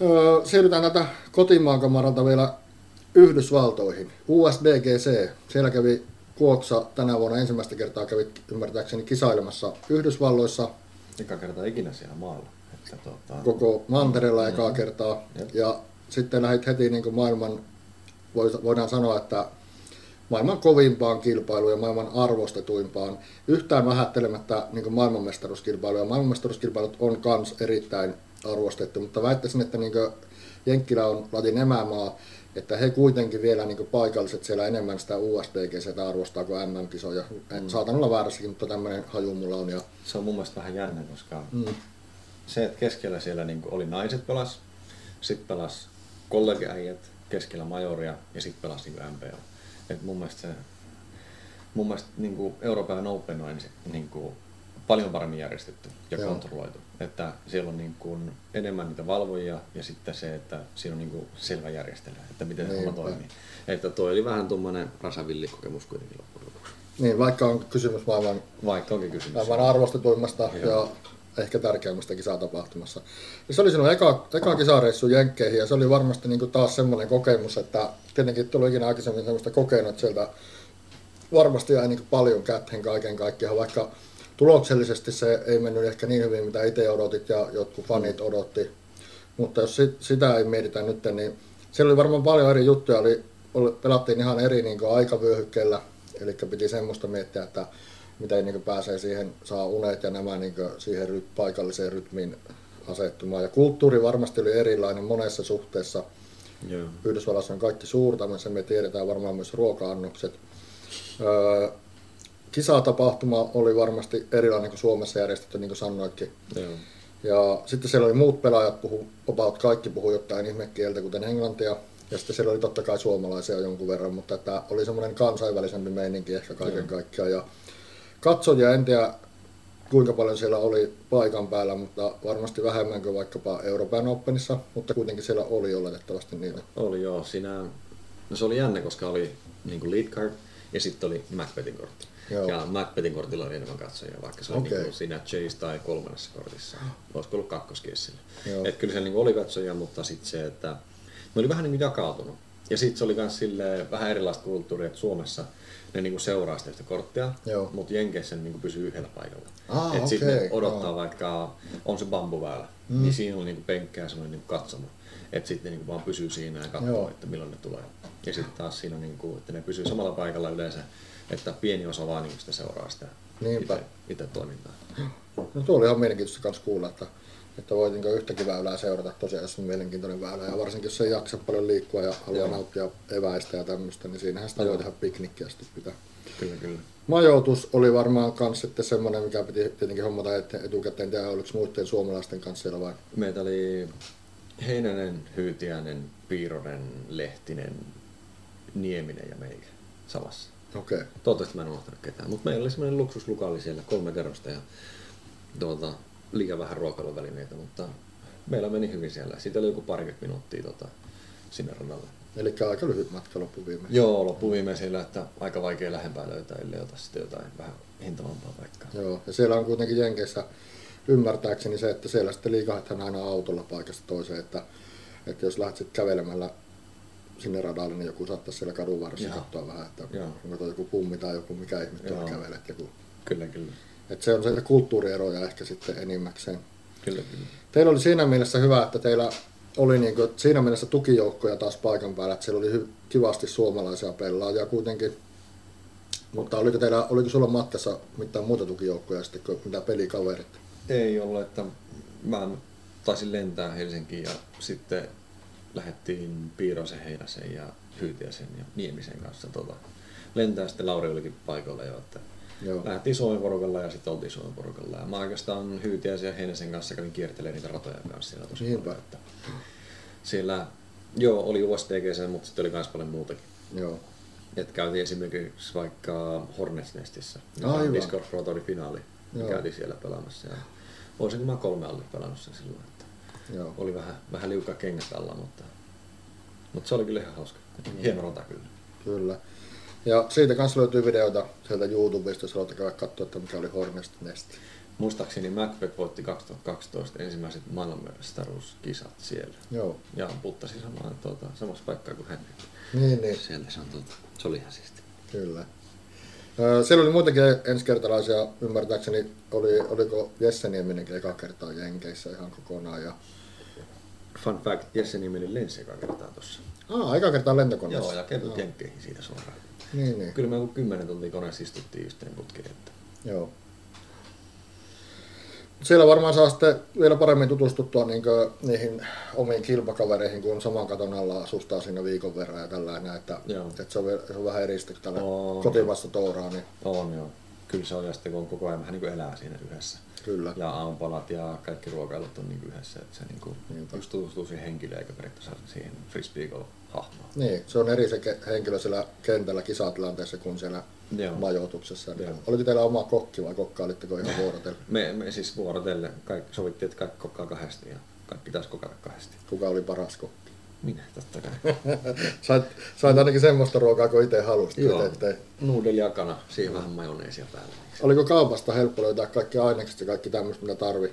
Öö, siirrytään tätä kotimaan kamaralta vielä Yhdysvaltoihin. USDGC. Siellä kävi Kuoksa tänä vuonna ensimmäistä kertaa kävi ymmärtääkseni kisailemassa Yhdysvalloissa. Eka kertaa ikinä siellä maalla. Että tuota... Koko mantereella mm. ekaa kertaa. Jep. Ja sitten lähdit heti niin kuin maailman, voidaan sanoa, että maailman kovimpaan kilpailuun ja maailman arvostetuimpaan. Yhtään vähättelemättä niin maailmanmestaruuskilpailuja. Maailmanmestaruuskilpailut on myös erittäin arvostettu, mutta väittäisin, että niin Jenkkilä on latin emämaa, että he kuitenkin vielä niin paikalliset siellä enemmän sitä USDGC arvostaa kuin MM-kisoja. Mm. Saatan olla väärässäkin, mutta tämmöinen haju mulla on. Ja... Se on mun mielestä vähän jännä, koska mm. se, että keskellä siellä niin oli naiset pelas, sitten pelas kollegiäijät, keskellä majoria ja sitten pelasi niin MPL. Et mun mielestä, se, mun mielestä niin kuin Euroopan Open on niin kuin paljon paremmin järjestetty ja Joo. kontrolloitu. Että siellä on niin kuin enemmän niitä valvojia ja sitten se, että siinä on niin kuin selvä järjestely, että miten se homma toimii. Että toi oli vähän tuommoinen rasavilli-kokemus kuitenkin loppujen lopuksi. Niin, vaikka on kysymys maailman, vaikka onkin kysymys. maailman arvostetuimmasta Joo. ja ehkä tärkeimmästä kisatapahtumassa. Ja se oli sinun eka, eka kisareissu Jenkkeihin ja se oli varmasti niin kuin taas semmoinen kokemus, että tietenkin tuli ikinä aikaisemmin semmoista kokenut, sieltä varmasti jäi niin paljon käteen kaiken kaikkiaan, vaikka tuloksellisesti se ei mennyt ehkä niin hyvin, mitä itse odotit ja jotkut fanit odotti. Mutta jos sit, sitä ei mietitä nyt, niin siellä oli varmaan paljon eri juttuja. Oli, oli, pelattiin ihan eri niin aikavyöhykkeellä, eli piti semmoista miettiä, että miten niin pääsee siihen, saa unet ja nämä niin siihen ry, paikalliseen rytmiin asettumaan. Ja kulttuuri varmasti oli erilainen monessa suhteessa. Yhdysvallassa on kaikki suurta, se me tiedetään varmaan myös ruoka-annokset. Öö, kisatapahtuma oli varmasti erilainen kuin Suomessa järjestetty, niin kuin sanoitkin. Joo. Ja sitten siellä oli muut pelaajat, puhu, about kaikki puhui jotain ihmekieltä, kuten englantia. Ja sitten siellä oli totta kai suomalaisia jonkun verran, mutta tämä oli semmoinen kansainvälisempi meininki ehkä kaiken Joo. kaikkiaan. Ja katsojia en tiedä kuinka paljon siellä oli paikan päällä, mutta varmasti vähemmän kuin vaikkapa Euroopan Openissa, mutta kuitenkin siellä oli oletettavasti niitä. Oli joo, siinä, no se oli jännä, koska oli niin kuin lead card ja sitten oli Macbethin kortti. Joo. Ja Macbethin kortilla oli enemmän katsojia, vaikka se oli okay. niin siinä Chase tai kolmannessa kortissa. Olisiko ollut kakkoskissillä. Että kyllä se niin oli katsojia, mutta sitten se, että ne oli vähän niin kuin jakautunut. Ja sitten se oli myös vähän erilaista kulttuuria, että Suomessa ne niinku seuraa sitä korttia, mutta Jenkeissä ne niinku pysyy yhdellä paikalla. Ah, et okay. sitten ne odottaa oh. vaikka, on se bambuväylä, mm. niin siinä on niinku penkkejä ja semmoinen niinku katsomo. Että sitten ne niinku vaan pysyy siinä ja katsoo, että milloin ne tulee. Ja sitten taas siinä on, niinku, että ne pysyy samalla paikalla yleensä että pieni osa vaan niin sitä seuraa sitä Niinpä. itse toimintaa. No tuo oli ihan mielenkiintoista myös kuulla, että, että voi niin yhtäkin väylää seurata tosiaan, jos on mielenkiintoinen väylä. Ja varsinkin jos ei jaksa paljon liikkua ja haluaa Joo. nauttia eväistä ja tämmöistä, niin siinähän sitä Joo. voi tehdä piknikkiä sitten pitää. Kyllä, kyllä. Majoitus oli varmaan myös sitten semmoinen, mikä piti tietenkin hommata etukäteen tehdä, oliko muiden suomalaisten kanssa siellä vai? Meitä oli Heinänen, Hyytiäinen, Piironen, Lehtinen, Nieminen ja meikä samassa. Okay. Toivottavasti mä en unohtanut ketään. Mutta meillä oli semmoinen luksuslukaali siellä, kolme kerrosta ja tuota, liian vähän ruokailuvälineitä, mutta meillä meni hyvin siellä. Siitä oli joku parikymmentä minuuttia tota, sinne rannalle. Eli aika lyhyt matka loppuviimein. Joo, loppuviimein siellä, että aika vaikea lähempää löytää, ellei ota sitten jotain vähän hintavampaa paikkaa. Joo, ja siellä on kuitenkin Jenkeissä ymmärtääkseni se, että siellä sitten liikahathan aina autolla paikasta toiseen, että, että jos lähdet kävelemällä sinne radalle, niin joku saattaisi siellä kadun varressa katsoa vähän, että Joo. onko joku pummi tai joku mikä ihme tuolla kävelet. Joku. Kyllä, kyllä. Että se on se kulttuurieroja ehkä sitten enimmäkseen. Kyllä, kyllä. Teillä oli siinä mielessä hyvä, että teillä oli niin kuin, siinä mielessä tukijoukkoja taas paikan päällä, että siellä oli kivasti suomalaisia pelaajia kuitenkin. Mutta oliko, teillä, oliko sulla matkassa mitään muuta tukijoukkoja sitten kuin mitä pelikaverit? Ei ollut, että mä taisin lentää Helsinkiin ja sitten lähdettiin Piirosen, Heinäsen ja Hyytiäsen ja Niemisen kanssa tota, lentää. Sitten Lauri olikin paikalla jo, että Joo. lähdettiin Suomen porukalla ja sitten oltiin Suomen porukalla. Ja mä oikeastaan Hyytiäsen ja Heinäsen kanssa kävin kiertelemään niitä ratoja kanssa siellä tosi Niinpä. paljon. Että siellä, joo, oli USDGC, mutta sitten oli myös paljon muutakin. Joo. Et käytiin esimerkiksi vaikka Hornets Nestissä, Discord Pro finaali. Joo. Käytiin siellä pelaamassa. Ja olisinko mä kolme alle pelannut sen silloin. Joo. oli vähän, vähän liukaa kengät alla, mutta, mutta se oli kyllä ihan hauska. Hieno rata kyllä. Kyllä. Ja siitä kanssa löytyy videoita sieltä YouTubesta, jos haluatte käydä katsoa, että mikä oli Hornest Nest. Muistaakseni Macbeth voitti 2012 ensimmäiset maailmanmestaruuskisat siellä. Joo. Ja puttasi samaan, tuota, samassa paikkaa kuin hän. Niin, niin. Sieltä se on tuota, se oli ihan siisti. Kyllä. Siellä oli muitakin ensikertalaisia, ymmärtääkseni, oli, oliko Jesse Nieminenkin eka kertaa Jenkeissä ihan kokonaan. Ja... Fun fact, Jesse nimeli lensi eka kertaa tossa. Aa, eka kertaa lentokoneessa. Joo, ja Joo. jenkkeihin siitä suoraan. Niin, niin. Kyllä me joku 10 tuntia koneessa istuttiin yhteen putkeen. Että... Joo. Siellä varmaan saa sitten vielä paremmin tutustuttua niin niihin omiin kilpakavereihin, kun saman katon alla asustaa siinä viikon verran ja tällainen, että, Joo. että se, on, se on vähän eri sitten kun tällä On. kotimaista touraa, niin On joo. Kyllä se on ja sitten kun on koko ajan vähän niin kuin elää siinä yhdessä. Kyllä. Ja aamupalat ja kaikki ruokailut on niin yhdessä, että se niin kuin Niinpä. just tutustuu siihen henkilöön eikä periaatteessa siihen frisbee hahmoon. Niin, se on eri se henkilö siellä kentällä kisatilanteessa kuin siellä Joo. majoituksessa. Niin Joo. Oliko teillä oma kokki vai kokkailitteko ihan vuorotella? Me, me siis vuorotelle kaikki, sovittiin, että kaikki kokkaa kahdesti ja kaikki taas kokata kahdesti. Kuka oli paras kokki? Minä totta kai. [LAUGHS] Sait, sait ainakin semmoista ruokaa, kun itse halusit. Joo. Ettei. Nuudeli ja kana, siihen vähän majoneesia päälle. Oliko kaupasta helppo löytää kaikki ainekset ja kaikki tämmöistä, mitä tarvii?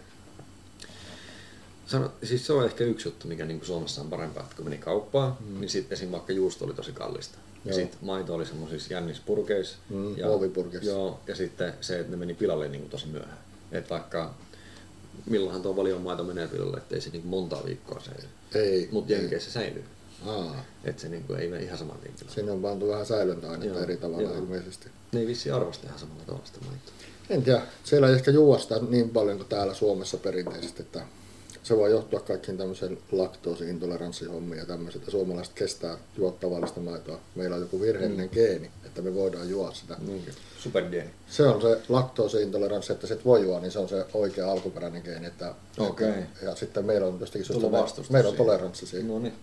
Sano, siis se on ehkä yksi juttu, mikä niin Suomessa on parempaa, että kun meni kauppaan, mm. niin sitten esim. vaikka juusto oli tosi kallista. Ja Joo. sitten maito oli semmoisissa jännispurkeissa. Mm, ja. Joo, ja sitten se, että ne meni pilalle niin tosi myöhään. Että vaikka milloinhan tuo valion maito menee pilalle, ettei se niin montaa viikkoa säily. Ei. Mutta ei. Jenkeissä säilyy. Aa, Että se niin kuin, ei mene ihan saman pilalle. sinne on pantu vähän säilöntäainetta eri tavalla joo. ilmeisesti. Ne ei vissiin arvosta ihan samalla tavalla sitä maitoa. En tiedä, siellä ei ehkä juo sitä niin paljon kuin täällä Suomessa perinteisesti, että se voi johtua kaikkiin tämmöisen laktoosiintoleranssihommiin ja tämmöiset, että suomalaiset kestää juo tavallista maitoa. Meillä on joku virheellinen geeni, että me voidaan juoda sitä. Niin. Superdieni. Se on se laktoosiintoleranssi, että se voi juoda, niin se on se oikea alkuperäinen geeni. Että, Okei. Ja sitten meillä on jostakin syystä, meillä on siihen. toleranssi siihen. No niin.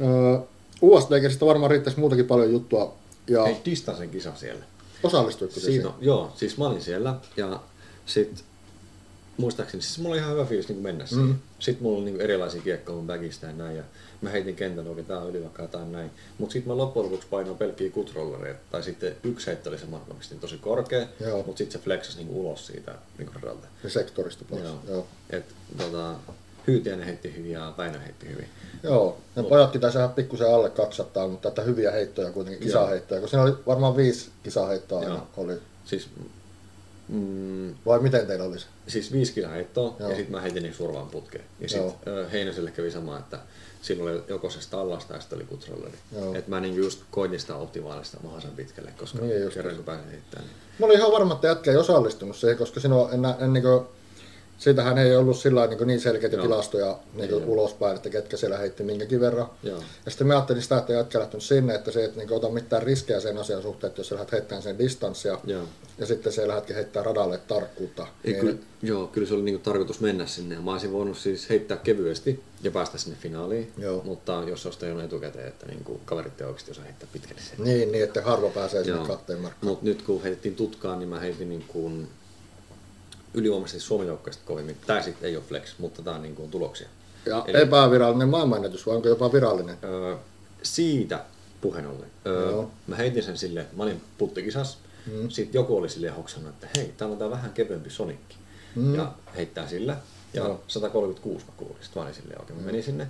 Öö, USDGstä varmaan riittäisi muutakin paljon juttua. Ja Hei, Distansen kisa siellä. osallistuitko siihen? on, joo, siis mä olin siellä ja sit muistaakseni, siis mulla oli ihan hyvä fiilis niin mennä siihen. Mm. Mm. Sitten mulla oli niin erilaisia kiekkoja mun bagista ja näin ja mä heitin kentällä oikein tää on yli vaikka jotain näin. Mut sit mä loppujen lopuksi painoin pelkkiä kutrollereita tai sitten yksi heitto oli se mä pistin tosi korkea, Joo. mut sit se flexasi niin ulos siitä niin radalta. Ja sektorista pois. Joo. Joo. Et tota, Hyytiäinen heitti hyvin ja Väinö heitti hyvin. Joo, ne Mut- pojatkin taisi ihan pikkusen alle 200, mutta että hyviä heittoja kuitenkin, kisaheittoja, kun siinä oli varmaan viisi kisaheittoa aina Joo. oli. Siis, mm, Vai miten teillä olisi? siis viisi kisaheittoa Joo. ja sitten mä heitin niin survaan putkeen. Ja sitten Heinäselle kävi sama, että silloin oli joko se stallasta ja sitten oli. Joo. Että mä niinku just koitin sitä optimaalista mahdollisimman pitkälle, koska Niin kerran kun pääsin heittämään. Niin. Mä olin ihan varma, että jätkä ei osallistunut siihen, koska sinua en, en niin kuin, siitähän ei ollut sillä niin, niin selkeitä Joo. tilastoja niin kuin ole. ulospäin, että ketkä siellä heitti minkäkin verran. Joo. Ja sitten mä ajattelin sitä, että jätkä lähtenyt sinne, että se et niin ota mitään riskejä sen asian suhteen, että jos sä lähdet heittämään sen distanssia, Joo. ja sitten se lähdetkin heittää radalle tarkkuutta. Ei, niin, kyllä, joo, kyllä se oli niinku tarkoitus mennä sinne ja mä olisin voinut siis heittää kevyesti ja päästä sinne finaaliin. Joo. Mutta jos olisi tajunnut etukäteen, että niinku kaverit ei oikeasti osaa heittää pitkälle sen. niin, niin, että harva pääsee sinne Joo. kahteen markkaan. Mutta nyt kun heitettiin tutkaan, niin mä heitin niin kuin ylivoimaisesti Suomen joukkueesta kovimmin. Tää sitten ei ole flex, mutta tää on niin kuin tuloksia. Ja Eli- epävirallinen maailmanennätys, vai onko jopa virallinen? Öö, siitä puheen ollen. Öö, Joo. mä heitin sen sille, mä olin puttikisas. Mm. Sitten joku oli silleen hoksannut, että hei, täällä on tää vähän kevyempi sonikki. mm. ja heittää sillä. Ja Joo. 136 mä kuulin. Sitten mä olin silleen, okei, mä menin sinne.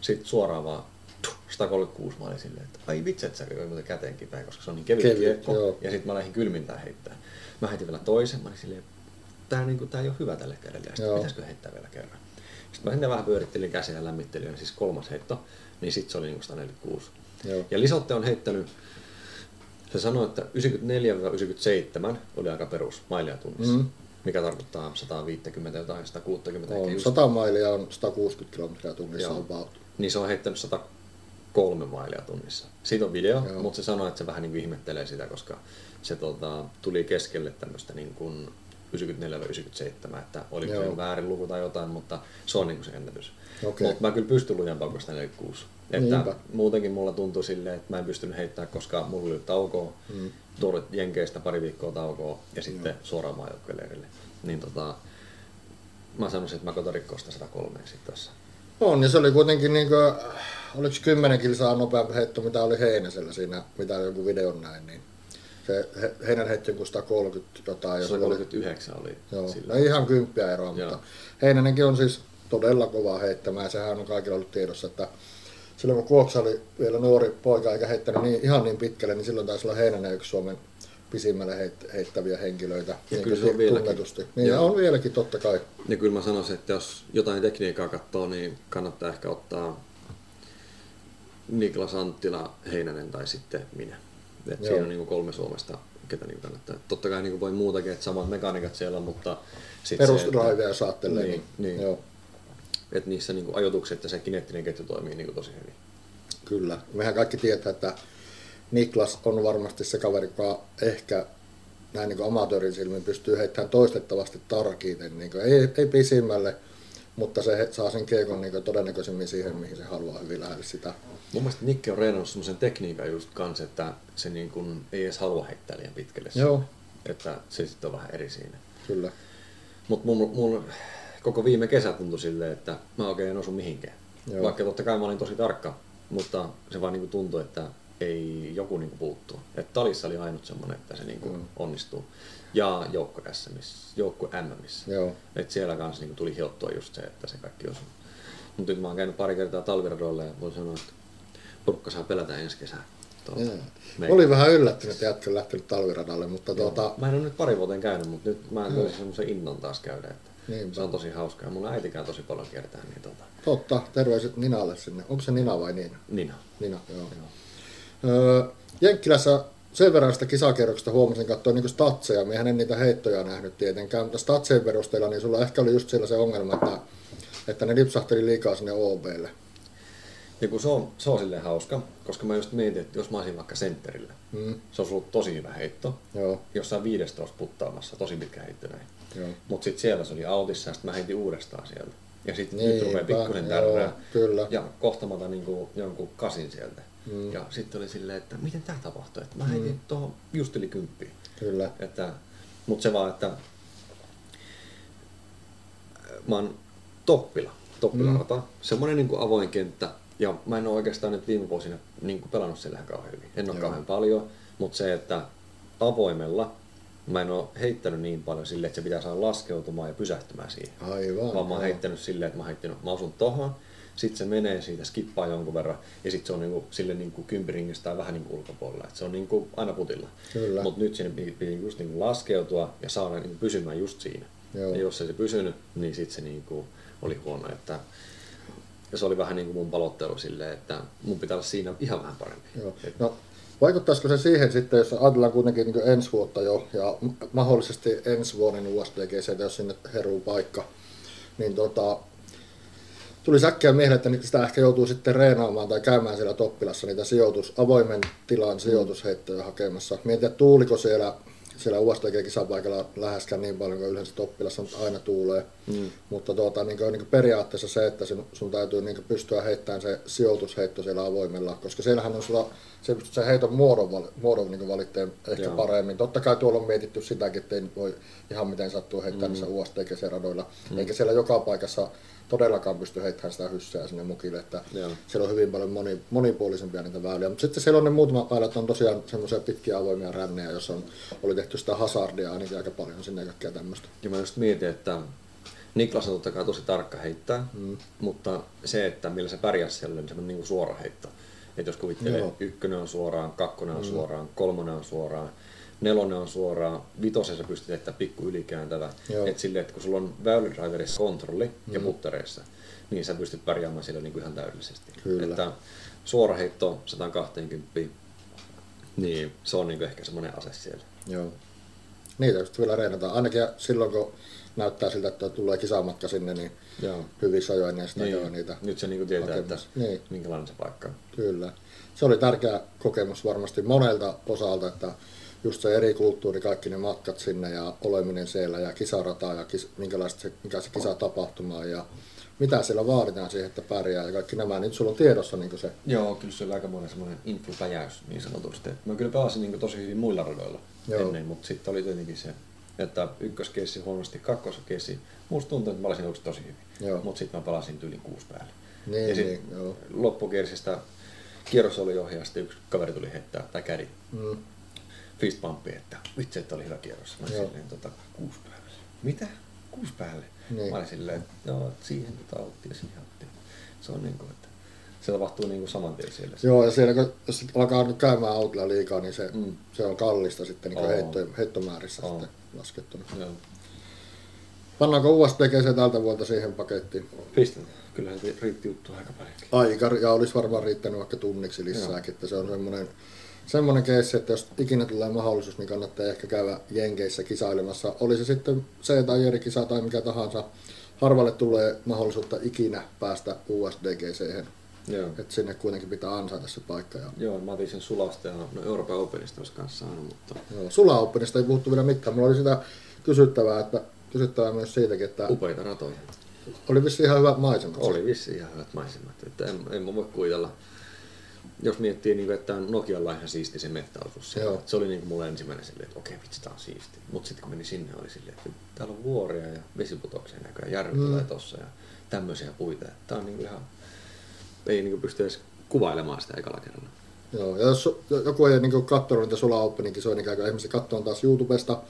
Sitten suoraan vaan tuh, 136 mä olin silleen, että ai vitsi, että oli muuten käteen kipeä, koska se on niin kevyt, Kevyt, kiekko. joo. Ja sitten mä lähdin kylmintää heittää. Mä heitin vielä toisen, mä olin silleen, tää, niinku, tää ei ole hyvä tälle kädelle. Ja Joo. pitäisikö heittää vielä kerran. Sitten mä sinne vähän pyörittelin käsiä ja lämmittelin, ja siis kolmas heitto, niin sitten se oli niinku 146. Joo. Ja Lisotte on heittänyt, se sanoi, että 94-97 oli aika perus mailia tunnissa, Mm. mikä tarkoittaa 150 jotain, 160 ehkä On, just. 100 mailia on 160 kilometriä tunnissa Joo. about. Niin se on heittänyt 103 mailia tunnissa. Siitä on video, Joo. mutta se sanoi, että se vähän niin kuin ihmettelee sitä, koska se tota, tuli keskelle tämmöistä niin kuin 94-97, että oliko Joo. se väärin luku tai jotain, mutta se on niin se ennätys. Okei. Mutta mä kyllä pystyn lujempaa kuin sitä 46. Että Niinpä. muutenkin mulla tuntui silleen, että mä en pystynyt heittämään, koska mulla oli taukoa, mm. Jenkeistä pari viikkoa taukoa ja sitten suoraan maajoukkueleirille. Niin tota, mä sanoisin, että mä koitan rikkoa sitä 103 sitten tässä. On, ja se oli kuitenkin niin kuin, oliko 10 kilsaa nopeampi heitto, mitä oli Heinäsellä siinä, mitä joku videon näin, niin se he- Heinän heitti joku 130 jotain. ja sulla oli- 139 oli Joo, sillä. no ihan kymppiä eroa, Joo. mutta Heinänenkin on siis todella kova heittämään sehän on kaikilla ollut tiedossa, että silloin kun Kuoksa oli vielä nuori poika eikä heittänyt niin, ihan niin pitkälle, niin silloin taisi olla Heinänen yksi Suomen pisimmälle heit, heittäviä henkilöitä. Ja niin kyllä se on vieläkin. tunnetusti. Niin Joo. on vieläkin totta kai. Ja kyllä mä sanoisin, että jos jotain tekniikkaa katsoo, niin kannattaa ehkä ottaa Niklas Anttila, Heinänen tai sitten minä. Et siinä on niin kuin kolme Suomesta, ketä niin kannattaa. Totta kai niin kuin voi muutakin, että samat mekaniikat siellä, mutta jos ajattelee. Niin, niin. Joo, että niissä niin kuin ajoitukset ja se kineettinen ketju toimii niin kuin tosi hyvin. kyllä. Mehän kaikki tietää, että Niklas on varmasti se kaveri, joka ehkä näin niin amatöörin silmin pystyy heittämään toistettavasti tarkiiten. Niin kuin, ei, ei pisimmälle, mutta se saa sen kiekon niin kuin todennäköisemmin siihen, mihin se haluaa hyvin lähelle sitä. Mun mielestä Nikke on reenannut semmoisen tekniikan just kanssa, että se niin kuin ei edes halua heittää liian pitkälle. Joo, Että se sitten on vähän eri siinä. kyllä. Mutta mun, mun koko viime kesä tuntui silleen, että mä oikein en osu mihinkään. Joo. Vaikka totta kai mä olin tosi tarkka, mutta se vaan niinku tuntui, että ei joku niinku puuttuu. Et Talissa oli ainut semmonen, että se niinku Mm. onnistuu. Ja joukko SM, joukko MMissä. Joo, Et siellä kanssa niinku tuli hiottua just se, että se kaikki osui. Mutta nyt mä oon käynyt pari kertaa talviradoilla ja voin sanoa, että porukka saa pelätä ensi kesää. Tuota, Joo. meikä. Oli vähän yllättynyt, että jätkä lähtenyt talviradalle, mutta tuota, Mä en ole nyt pari vuoteen käynyt, mutta nyt mä löysin semmoisen innon taas käydä. Että Niinpä. se on tosi hauskaa. Mun äitikään tosi paljon kiertää, niin tota, totta, terveiset Ninalle sinne. Onko se Nina vai Niina? Nina. Nina, joo. Joo. Öö, Jenkkilässä sen verran sitä kisakierroksesta huomasin katsoa niin statseja. Miehän en niitä heittoja nähnyt tietenkään, mutta statseen perusteella niin sulla ehkä oli just siellä se ongelma, että, että ne lipsahteli liikaa sinne OBlle. Ja kun se on, se on silleen hauska, koska mä just mietin, että jos mä olisin vaikka sentterillä, Mm, se olisi ollut tosi hyvä heitto. joo, Jossain viidestä puttaamassa, tosi pitkä heitto näin. joo. Mutta sitten siellä se oli autissa ja sitten mä heitin uudestaan sieltä. Ja sitten nyt rupeaa pikkusen tärrää. kyllä. Ja kohta mä otan niinku jonkun kasin sieltä. Mm. Ja sitten oli silleen, että miten tämä tapahtui. Että mä heitin mm. tuohon just yli kymppiin. Kyllä. Että, mutta se vaan, että mä oon Toppila, Toppila Mm. mm. semmoinen niin kuin avoin kenttä. Ja mä en ole oikeastaan nyt viime vuosina niin kuin pelannut siellä ihan kauhean hyvin. En ole Joo. kauhean paljon, mutta se, että avoimella mä en ole heittänyt niin paljon silleen, että se pitää saada laskeutumaan ja pysähtymään siihen. Aivan. Vaan mä oon heittänyt silleen, että mä, heittänyt, mä osun tohon, sitten se menee siitä, skippaa jonkun verran, ja sitten se on niinku, sille niinku kympiringistä vähän niinku ulkopuolella. Et se on niinku aina putilla. Mutta nyt sinne piti, just niinku laskeutua ja saada niinku pysymään just siinä. Joo. Ja jos ei se pysynyt, niin sitten se niinku oli huono. Että, ja se oli vähän niin kuin mun palottelu silleen, että mun pitää olla siinä ihan vähän parempi. Joo. No, vaikuttaisiko se siihen sitten, jos ajatellaan kuitenkin niin ensi vuotta jo ja mahdollisesti ensi vuoden USDGC, jos sinne heruu paikka, niin tota, tuli säkkiä mieleen, että sitä ehkä joutuu sitten reenaamaan tai käymään siellä Toppilassa niitä sijoitus, avoimen tilan sijoitusheittoja hakemassa. Mietin, että tuuliko siellä, siellä USDG-kisapaikalla läheskään niin paljon kuin yleensä Toppilassa aina tuulee. Mm. Mutta tuota, niin kuin, niin kuin periaatteessa se, että sun, sun täytyy niin kuin pystyä heittämään se sijoitusheitto siellä avoimella, koska siellähän on sulla, se, se heiton muodon, muodon niin valitteen ehkä Joo. paremmin. Totta kai tuolla on mietitty sitäkin, että ei voi ihan miten sattuu heittää mm. niissä UST-radoilla, mm. eikä siellä joka paikassa todellakaan pysty heittämään sitä hyssää sinne mukille, että Joo. siellä on hyvin paljon moni, monipuolisempia niitä väyliä. Mutta sitten siellä on ne muutamat väylät, on tosiaan semmoisia pitkiä avoimia rännejä, jossa on, oli tehty sitä hazardia ainakin aika paljon sinne kaikkea tämmöistä. Ja mä just mietin, että Niklas on totta kai tosi tarkka heittää, mm. mutta se, että millä se pärjäsi siellä, niin semmoinen niin suora heitto. Että jos kuvittelee, Joo. ykkönen on suoraan, kakkonen on mm. suoraan, kolmonen on suoraan, nelonen on suoraan, vitosessa pystyt että pikku ylikääntävä. Että silleen, että kun sulla on väylidriverissa kontrolli mm. ja puttereissa, niin sä pystyt pärjäämään siellä niin kuin ihan täydellisesti. Kyllä. Että suora heitto 120, niin se on niin kuin ehkä semmoinen ase siellä. Joo. Niitä just vielä reenataan. Ainakin silloin, kun näyttää siltä, että tulee kisamatka sinne, niin Joo. hyvissä ajoin niin sitä niin. niitä Nyt se niin kuin tietää, että niin. minkälainen se paikka on. Kyllä. Se oli tärkeä kokemus varmasti monelta osalta, että just se eri kulttuuri, kaikki ne matkat sinne ja oleminen siellä ja kisarata ja kis, minkälaista se, mikä se kisatapahtuma ja mitä siellä vaaditaan siihen, että pärjää ja kaikki nämä, niin sulla on tiedossa niin se. Joo, kyllä se oli aika monen semmoinen influpäjäys niin sanotusti. Mä kyllä pelasin niin tosi hyvin muilla radoilla Joo. ennen, mutta sitten oli tietenkin se, että ykköskessi huonosti, kakkoskessi. Musta tuntuu, että mä olisin ollut tosi hyvin, mutta sitten mä pelasin yli kuusi päälle. Niin, ja niin, joo. loppukiersistä kierros oli ohjaa, sitten yksi kaveri tuli heittää, tai kädi. Mm fist bumpi, että vitsi, että oli hyvä kierros. Mä olin silleen, tota, kuusi päälle. Mitä? Kuusi päälle? Niin. Mä olin silleen, että joo, siihen tota otti ja siihen otti. Se on niin kuin, että se tapahtuu niin kuin saman tien siellä. Joo, ja siellä kun jos alkaa nyt käymään autolla liikaa, niin se, mm. se on kallista sitten niin heitto, heittomäärissä oh. sitten laskettuna. Joo. Pannaanko USDGC tältä vuodelta siihen pakettiin? Pistetään. Kyllähän se riitti juttu aika paljon. Aika, ja olisi varmaan riittänyt vaikka tunniksi lisääkin, että se on semmoinen semmoinen keissi, että jos ikinä tulee mahdollisuus, niin kannattaa ehkä käydä Jenkeissä kisailemassa. Oli se sitten C- tai Jeri-kisa tai mikä tahansa. Harvalle tulee mahdollisuutta ikinä päästä USDGC. Että sinne kuitenkin pitää ansaita se paikka. Ja... Joo, mä otin sen Sulasta ja no Euroopan Openista olisi kanssa saanut, mutta... Joo, Sula Openista ei puhuttu vielä mitään. Mulla oli sitä kysyttävää, että kysyttävää myös siitäkin, että... Upeita ratoja. Oli vissi ihan hyvät maisemat. Oli vissi ihan hyvät maisemat. Että en, en mä voi kuvitella jos miettii, niin kuin, että Nokialla ihan siisti se mettäosuus. Se, se oli niin kuin mulle ensimmäinen silleen, että okei, vitsi, tää on siisti. Mutta sitten kun meni sinne, oli silleen, että täällä on vuoria ja vesiputoksia näköjään, järvi mm. tulee tossa ja tämmöisiä puita. Tää on niin kuin ihan, ei niin kuin pysty edes kuvailemaan sitä ekalla kerralla. Joo, ja jos joku ei niin katsonut niitä Sula Openin kisoja, niin käykää ihmiset katsomaan taas YouTubesta.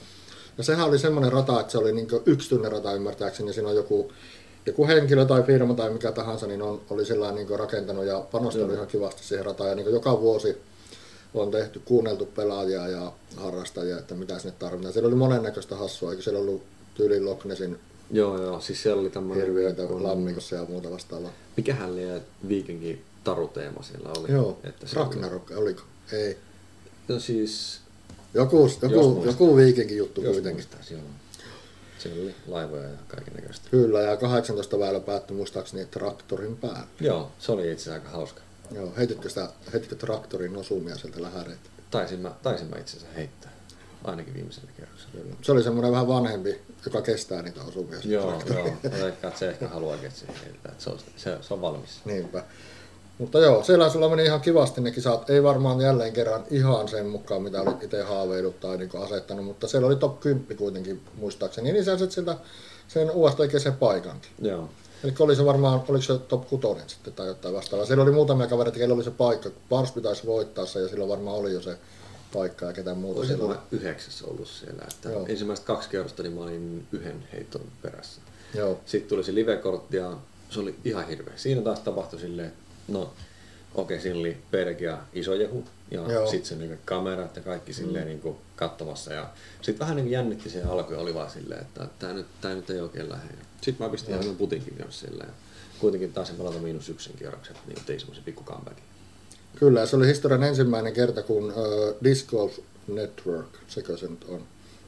Ja sehän oli semmoinen rata, että se oli niin yksityinen rata ymmärtääkseni, ja siinä on joku joku henkilö tai firma tai mikä tahansa, niin on, oli sillä niin rakentanut ja panostanut ihan kivasti siihen rataan. Ja niin joka vuosi on tehty, kuunneltu pelaajia ja harrastajia, että mitä sinne tarvitaan. Siellä oli monennäköistä hassua, eikö siellä ollut tyyli Loch Nessin Joo, joo, siis siellä oli tämmöinen... Hirviöitä kun... lammikossa ja muuta vastaavaa. Mikähän liian viikinkin taruteema siellä oli? Joo, että Ragnarok, oli... oliko? Ei. No siis... Joku, joku, joku viikinkin juttu jos kuitenkin. Muistais, joo. Siellä oli laivoja ja kaiken näköistä. Kyllä, ja 18 väylä päättyi muistaakseni traktorin päälle. Joo, se oli itse aika hauska. Joo, heititkö, sitä, heititkö traktorin osumia sieltä lähäreitä? Taisin mä, taisin mä itse asiassa heittää. Ainakin viimeisellä kerroksella. Kyllä. Se oli semmoinen vähän vanhempi, joka kestää niitä osumia. Joo, joo. Ehkä, se ehkä haluaa, että se heittää. Se on, se, se on valmis. Niinpä. Mutta joo, siellä sulla meni ihan kivasti ne kisat. Ei varmaan jälleen kerran ihan sen mukaan, mitä olit itse haaveillut tai niin asettanut, mutta siellä oli top 10 kuitenkin muistaakseni. Niin sä siltä sen USTG sen paikankin. Joo. Eli oli se varmaan, oliko se top 6 sitten tai jotain vastaavaa. Siellä oli muutamia kavereita, keillä oli se paikka. Pars pitäisi voittaa se ja silloin varmaan oli jo se paikka ja ketään muuta. Olisi siellä. yhdeksäs ollut siellä. Että Joo. ensimmäiset kaksi kerrosta niin mä olin yhden heiton perässä. Joo. Sitten tuli se live-kortti ja se oli ihan hirveä. Siinä taas tapahtui silleen, No, okei, okay, siinä oli Pergia iso jehu ja sitten se niin kamerat ja kaikki silleen mm. niin katsomassa. Ja sitten vähän niin jännitti se alku ja oli vaan silleen, että tämä nyt, tää nyt ei oikein lähde. Sitten mä pistin ihan putinkin kanssa silleen. Ja kuitenkin taisin pelata miinus yksin kierrokset, niin tein semmoisen pikku comebackin. Kyllä, se oli historian ensimmäinen kerta, kun uh, Disc Golf Network, sekö se nyt on,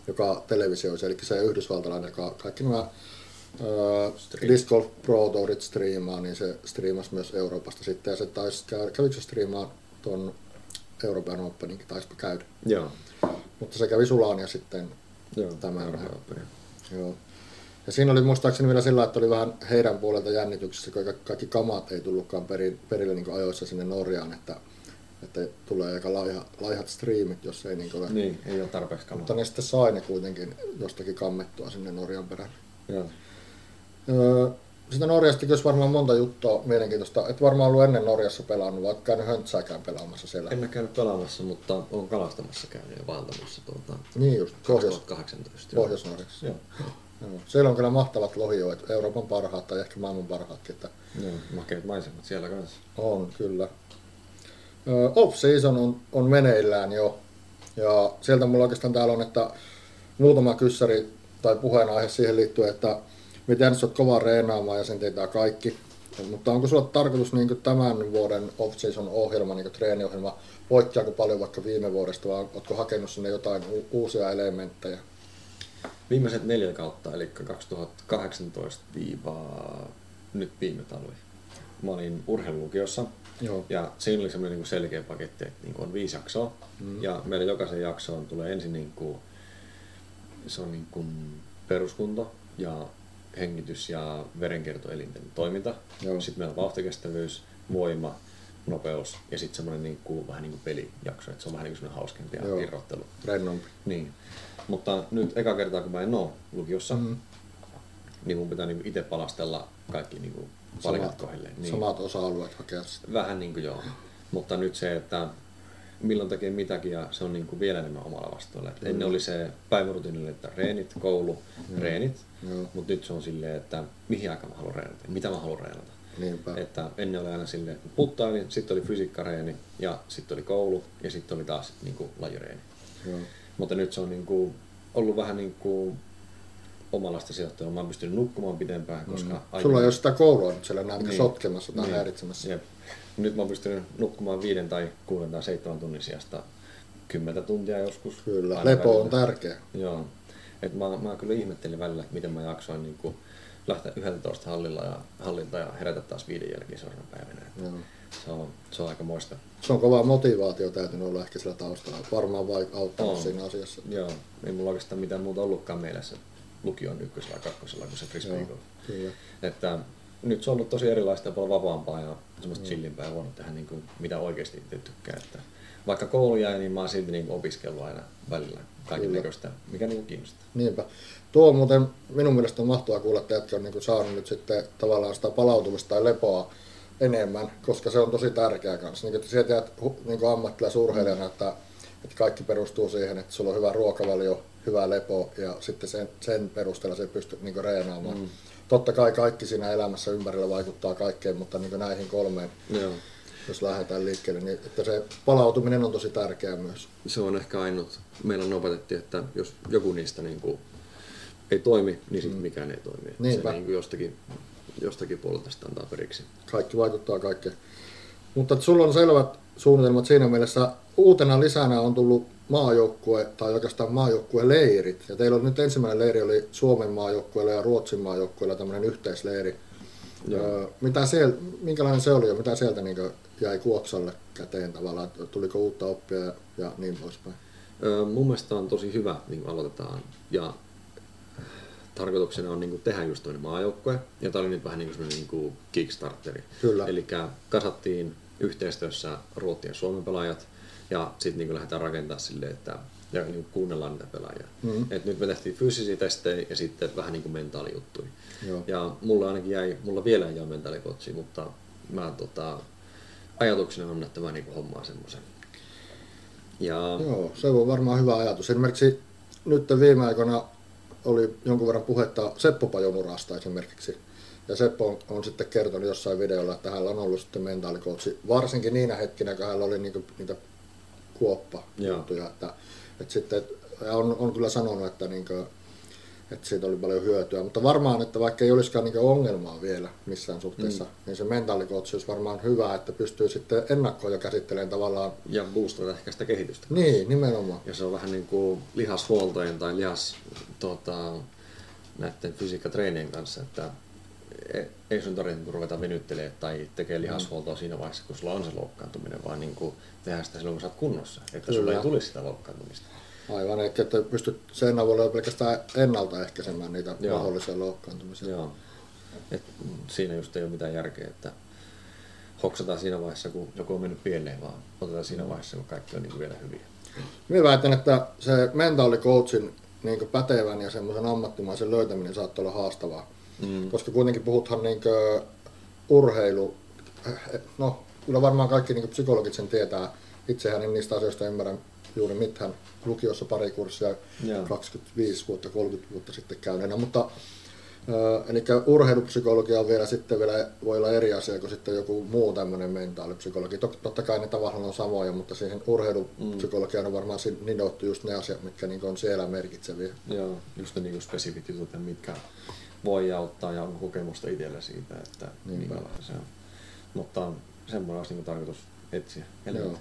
joka televisioisi, eli se yhdysvaltalainen, joka kaikki nämä Disc Golf Pro Tourit striimaa, niin se striimasi myös Euroopasta sitten, ja se taisi käydä, kävikö se striimaa tuon Euroopan Openinkin, taisipa käydä. Joo. Mutta se kävi Sulania sitten Joo, tämän. Joo. Joo. Ja siinä oli muistaakseni vielä sillä, että oli vähän heidän puolelta jännityksessä, kun kaikki kamat ei tullutkaan perille, perille niin ajoissa sinne Norjaan, että, että tulee aika laiha, laihat striimit, jos ei niin ole. Niin, ei ole tarpeeksi kamaa. Mutta ne sitten sai ne kuitenkin jostakin kammettua sinne Norjan perälle. Joo. Öö, sitä Norjasta olisi varmaan monta juttua mielenkiintoista. Et varmaan ollut ennen Norjassa pelannut, vaikka käynyt höntsääkään pelaamassa siellä. En ole käynyt pelaamassa, mutta olen kalastamassa käynyt ja vaeltamassa tuota Niin just, Pohjois, 2018. joo. Pohjois-Norjassa. Joo. Joo. Siellä on kyllä mahtavat lohijoet, Euroopan parhaat tai ehkä maailman parhaatkin. Että Joo, makeat maisemat siellä kanssa. on kyllä. Off-season on, on meneillään jo. Ja sieltä mulla oikeastaan täällä on, että muutama kyssäri tai puheenaihe siihen liittyen, että miten sä oot kova reenaamaan ja sen tietää kaikki. Mutta onko sulla tarkoitus niin tämän vuoden off-season ohjelma, niin treeniohjelma, poikkeako paljon vaikka viime vuodesta, vai ootko hakenut sinne jotain u- uusia elementtejä? Viimeiset neljä kautta, eli 2018 nyt viime talvi. Mä olin urheilulukiossa Joo. ja siinä oli semmoinen niin selkeä paketti, että niin on viisi jaksoa. Mm. Ja meille jokaisen jaksoon tulee ensin niin kuin, se on niin kuin peruskunto ja hengitys ja verenkiertoelinten toiminta. Joo. Sitten meillä on vauhtikestävyys, voima, nopeus ja sitten semmoinen niin kuin, vähän niin kuin pelijakso, että se on vähän niin kuin hauskempi ja Joo. irrottelu. Rennompi. Niin. Mutta nyt eka kertaa, kun mä en oo lukiossa, Mm. mm. niin mun pitää niinku itse palastella kaikki niinku palikat Samat- kohdilleen. Niin. Samat osa-alueet hakea sitä. Vähän niin kuin joo. Mutta nyt se, että milloin tekee mitäkin ja se on niin kuin vielä enemmän omalla vastuulla. Et ennen oli se päivärutiinille, että reenit, koulu, reenit. Joo. Mutta nyt se on silleen, että mihin aikaan mä haluan reenata mitä mä haluan reenata. Niinpä. Että ennen oli aina silleen, että puttailin, sitten oli fysiikkareeni ja sitten oli koulu ja sitten oli taas niin kuin lajireeni. Joo. Mutta nyt se on niin kuin, ollut vähän niin kuin omanlaista sijoittelua. Mä oon pystynyt nukkumaan pitempään, koska Mm. Sulla ei ole sitä koulua nyt siellä näin niin. Sotkemassa tai Niin. häiritsemässä. Jep. Nyt mä oon pystynyt nukkumaan viiden tai kuuden tai seitsemän tunnin sijasta kymmentä tuntia joskus. Kyllä, Aina lepo on tärkeä. Joo. Et mä, mä kyllä ihmettelin välillä, että miten mä jaksoin niin kuin lähteä 11 hallilla ja, hallilta ja herätä taas viiden jälkeen seuraavana päivänä. Joo. Se on, se on aika moista. Se on kova motivaatio täytynyt olla ehkä sillä taustalla. Varmaan vai auttanut On. siinä asiassa. Joo, ei mulla oikeastaan mitään muuta ollutkaan mielessä lukion ykkösellä ja kakkosella kuin se frisbee Joo, golf. kyllä. Että nyt se on ollut tosi erilaista ja paljon vapaampaa ja semmoista chillimpää ja voinut tehdä niin kuin, mitä oikeasti itse tykkää. Että vaikka koulu jäi, niin mä oon silti niin opiskellut aina välillä kaiken näköistä, mikä niin kiinnostaa. Niinpä. Tuo on muuten minun mielestä on mahtavaa kuulla, että jätkä on niin saanut nyt sitten tavallaan sitä palautumista tai lepoa enemmän, koska se on tosi tärkeää kanssa. Niin, että sieltä jäät hu- niin ammattilaisurheilijana, että, että kaikki perustuu siihen, että sulla on hyvä ruokavalio, hyvä lepo ja sitten sen, sen perusteella se pystyt niin reenaamaan. Mm. Totta kai kaikki siinä elämässä ympärillä vaikuttaa kaikkeen, mutta niin näihin kolmeen, Joo. Jos lähdetään liikkeelle, niin että se palautuminen on tosi tärkeää myös. Se on ehkä ainut. Meillä on opetettiin, että jos joku niistä niin kuin ei toimi, niin sitten mikään ei toimi. Niinpä. Se niin kuin jostakin, jostakin puolelta sitä antaa periksi. kaikki vaikuttaa kaikkeen. Mutta sulla on selvät suunnitelmat siinä mielessä. Uutena lisänä on tullut maajoukkue, tai oikeastaan maajoukkueleirit. Ja teillä on nyt ensimmäinen leiri oli Suomen maajoukkueella ja Ruotsin maajoukkueella tämmöinen yhteisleiri. Öö, mitä siellä, minkälainen se oli ja mitä sieltä niin jäi Kuoksalle käteen tavallaan? että Tuliko uutta oppia ja, ja niin poispäin? Öö, mun mielestä on tosi hyvä, niin aloitetaan. Ja tarkoituksena on niin kuin tehdä just toinen maajoukkue. Ja tämä oli nyt vähän niin kuin semmoinen niin kuin kickstarteri. Kyllä. Eli kasattiin yhteistyössä Ruotsin ja Suomen pelaajat. Ja sitten niin lähdetään rakentamaan silleen, että ja niin kuunnellaan niitä pelaajia. Mhm. Et nyt me tehtiin fyysisiä testejä ja sitten vähän niin kuin mentaalijuttuja. Joo. Ja mulla ainakin jäi, mulla vielä ei ole mentaalikotsi, mutta mä tota, ajatuksena on, että mä niin hommaan semmoisen. Ja Joo, se on varmaan hyvä ajatus. Esimerkiksi nyt viime aikoina oli jonkun verran puhetta Seppo Pajon urasta esimerkiksi. Ja Seppo on, on sitten kertonut jossain videolla, että hänellä on ollut sitten mentaalikoutsi, varsinkin niinä hetkinä, kun hänellä oli niinku niitä kuoppa-juttuja. Että, että sitten, ja on, on kyllä sanonut, että, niinku, että siitä oli paljon hyötyä. Mutta varmaan, että vaikka ei olisikaan niinku ongelmaa vielä missään suhteessa, mm. niin se mentaalikoutsi olisi varmaan hyvä, että pystyy sitten ennakkoon jo käsittelemään tavallaan. ja boostata ehkä sitä kehitystä. Niin, nimenomaan. Ja se on vähän niin kuin lihashuoltojen tai lihas tota, näiden fysiikkatreenien kanssa, että e- ei sun tarvitse niin ruveta venyttelemään tai tekee lihashuoltoa siinä vaiheessa, kun sulla on se loukkaantuminen, vaan niin kuin tehdä sitä silloin, kun sä oot kunnossa, että sulla Kyllä. ei tulisi sitä loukkaantumista. Aivan, että pystyt sen avulla pelkästään ennaltaehkäisemään niitä Joo. mahdollisia loukkaantumisia. Joo. Et siinä just ei ole mitään järkeä, että hoksataan siinä vaiheessa, kun joku on mennyt pieleen, vaan otetaan siinä vaiheessa, kun kaikki on niin vielä hyviä. Minä väitän, että se mentaalikoutsin niin pätevän ja semmoisen ammattimaisen löytäminen saattaa olla haastavaa. Mm. Koska kuitenkin puhuthan niin urheilu, eh, no kyllä varmaan kaikki niin psykologit sen tietää. Itsehän en niistä asioista ymmärrä juuri mitään. Lukiossa pari kurssia Joo. 25 vuotta, 30 vuotta sitten käyneenä, mutta Ö, eli urheilupsykologia on vielä sitten vielä, voi olla eri asia kuin sitten joku muu tämmöinen mentaalipsykologi. Tot, totta kai ne tavallaan on samoja, mutta siihen urheilupsykologiaan on varmaan nidottu just ne asiat, mitkä niin on siellä merkitseviä. Joo, just ne niin spesifit jutut, mitkä voi auttaa ja on kokemusta itsellä siitä, että Niinpä. minkälaista se on. Mutta semmoinen olisi niin tarkoitus etsiä. Joo.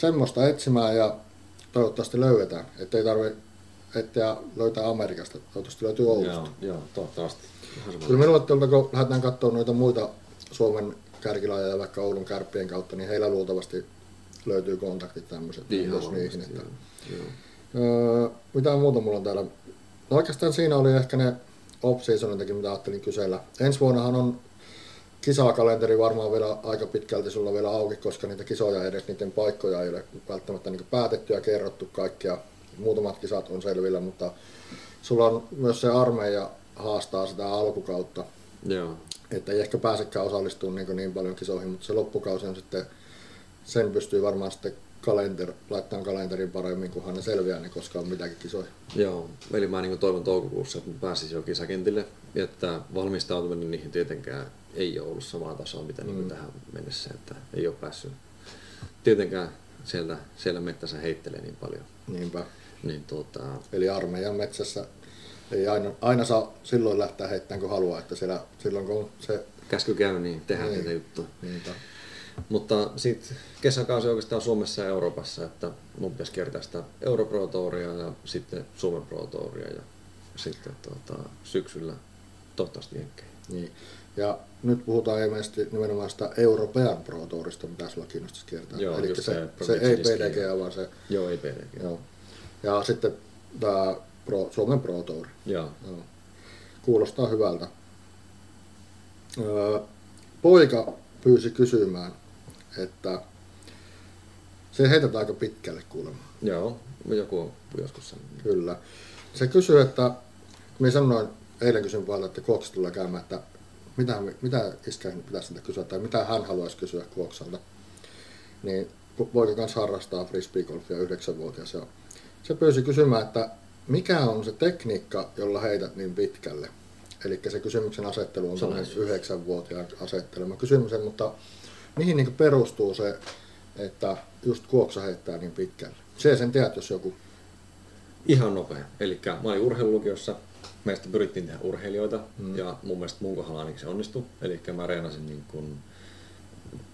Semmoista etsimään ja toivottavasti löydetään, ettei tarvitse etsiä löytää Amerikasta, toivottavasti löytyy Oulusta. Joo, joo, toivottavasti. Kyllä minulle tuolta, kun lähdetään katsomaan noita muita Suomen kärkilajeja vaikka Oulun kärppien kautta, niin heillä luultavasti löytyy kontaktit tämmöiset myös varmasti, niihin. Että, joo. öö, mitä muuta mulla on täällä? No oikeastaan siinä oli ehkä ne off-seasonitakin, mitä ajattelin kysellä. Ensi vuonnahan on kisakalenteri varmaan vielä aika pitkälti sulla vielä auki, koska niitä kisoja edes niiden paikkoja ei ole välttämättä niin päätetty ja kerrottu kaikkia. Muutamat kisat on selvillä, mutta sulla on myös se armeija haastaa sitä alkukautta, Joo. että ei ehkä pääsekään osallistumaan niin, niin paljon kisoihin, mutta se loppukausi on sitten, sen pystyy varmaan sitten kalenter, laittamaan kalenterin paremmin, kunhan ne selviää, niin koska on mitäkin kisoihin. Joo, eli mä niin toivon toukokuussa, että mä pääsisin jo kisakentille, että valmistautuminen niihin tietenkään ei ole ollut samaa tasoa, mitä niin Mm. tähän mennessä, että ei ole päässyt tietenkään sieltä, siellä mettässä heittelee niin paljon. Niinpä. Niin tuota, Eli armeijan metsässä ei aina, aina saa silloin lähteä heittämään kun haluaa, että siellä, silloin kun se... käsky käy, niin tehdään Niin. niitä juttuja. Niinpä. Mutta sitten kesäkausi oikeastaan Suomessa ja Euroopassa, että mun pitäisi kiertää sitä Touria ja sitten Suomen Pro Touria ja sitten tuota, syksyllä toivottavasti Jenkkeihin. Niin. Ja nyt puhutaan ilmeisesti nimenomaan sitä European Pro Tourista, mitä sulla kiinnostaisi kiertää. Joo, Eli se, se se, ei PDG, vaan se... Joo, ei PDG. Joo. Ja sitten tämä Pro, Suomen Pro Tour. Joo. Joo. Kuulostaa hyvältä. Öö, poika pyysi kysymään, että se heitetään aika pitkälle kuulemma. Joo, joku on joskus sanonut. Kyllä. Se kysyy, että minä sanoin, eilen kysyin puolella, että Kuoksa tulee käymään, että mitä, mitä iskän pitäisi siltä kysyä, tai mitä hän haluaisi kysyä Kuoksalta. Niin poika kanssa harrastaa frisbeegolfia yhdeksänvuotias. Ja se pyysi kysymään, että mikä on se tekniikka, jolla heität niin pitkälle? Eli se kysymyksen asettelu on yhdeksänvuotiaan asettelema kysymys, mutta mihin niin perustuu se, että just Kuoksa heittää niin pitkälle? Se sen tiedät, jos joku. Ihan nopea. Eli mä olin urheilulukiossa, meistä pyrittiin tehdä urheilijoita Mm. ja mun mielestä mun kohdalla ainakin se onnistui. Eli mä reenasin niin kuin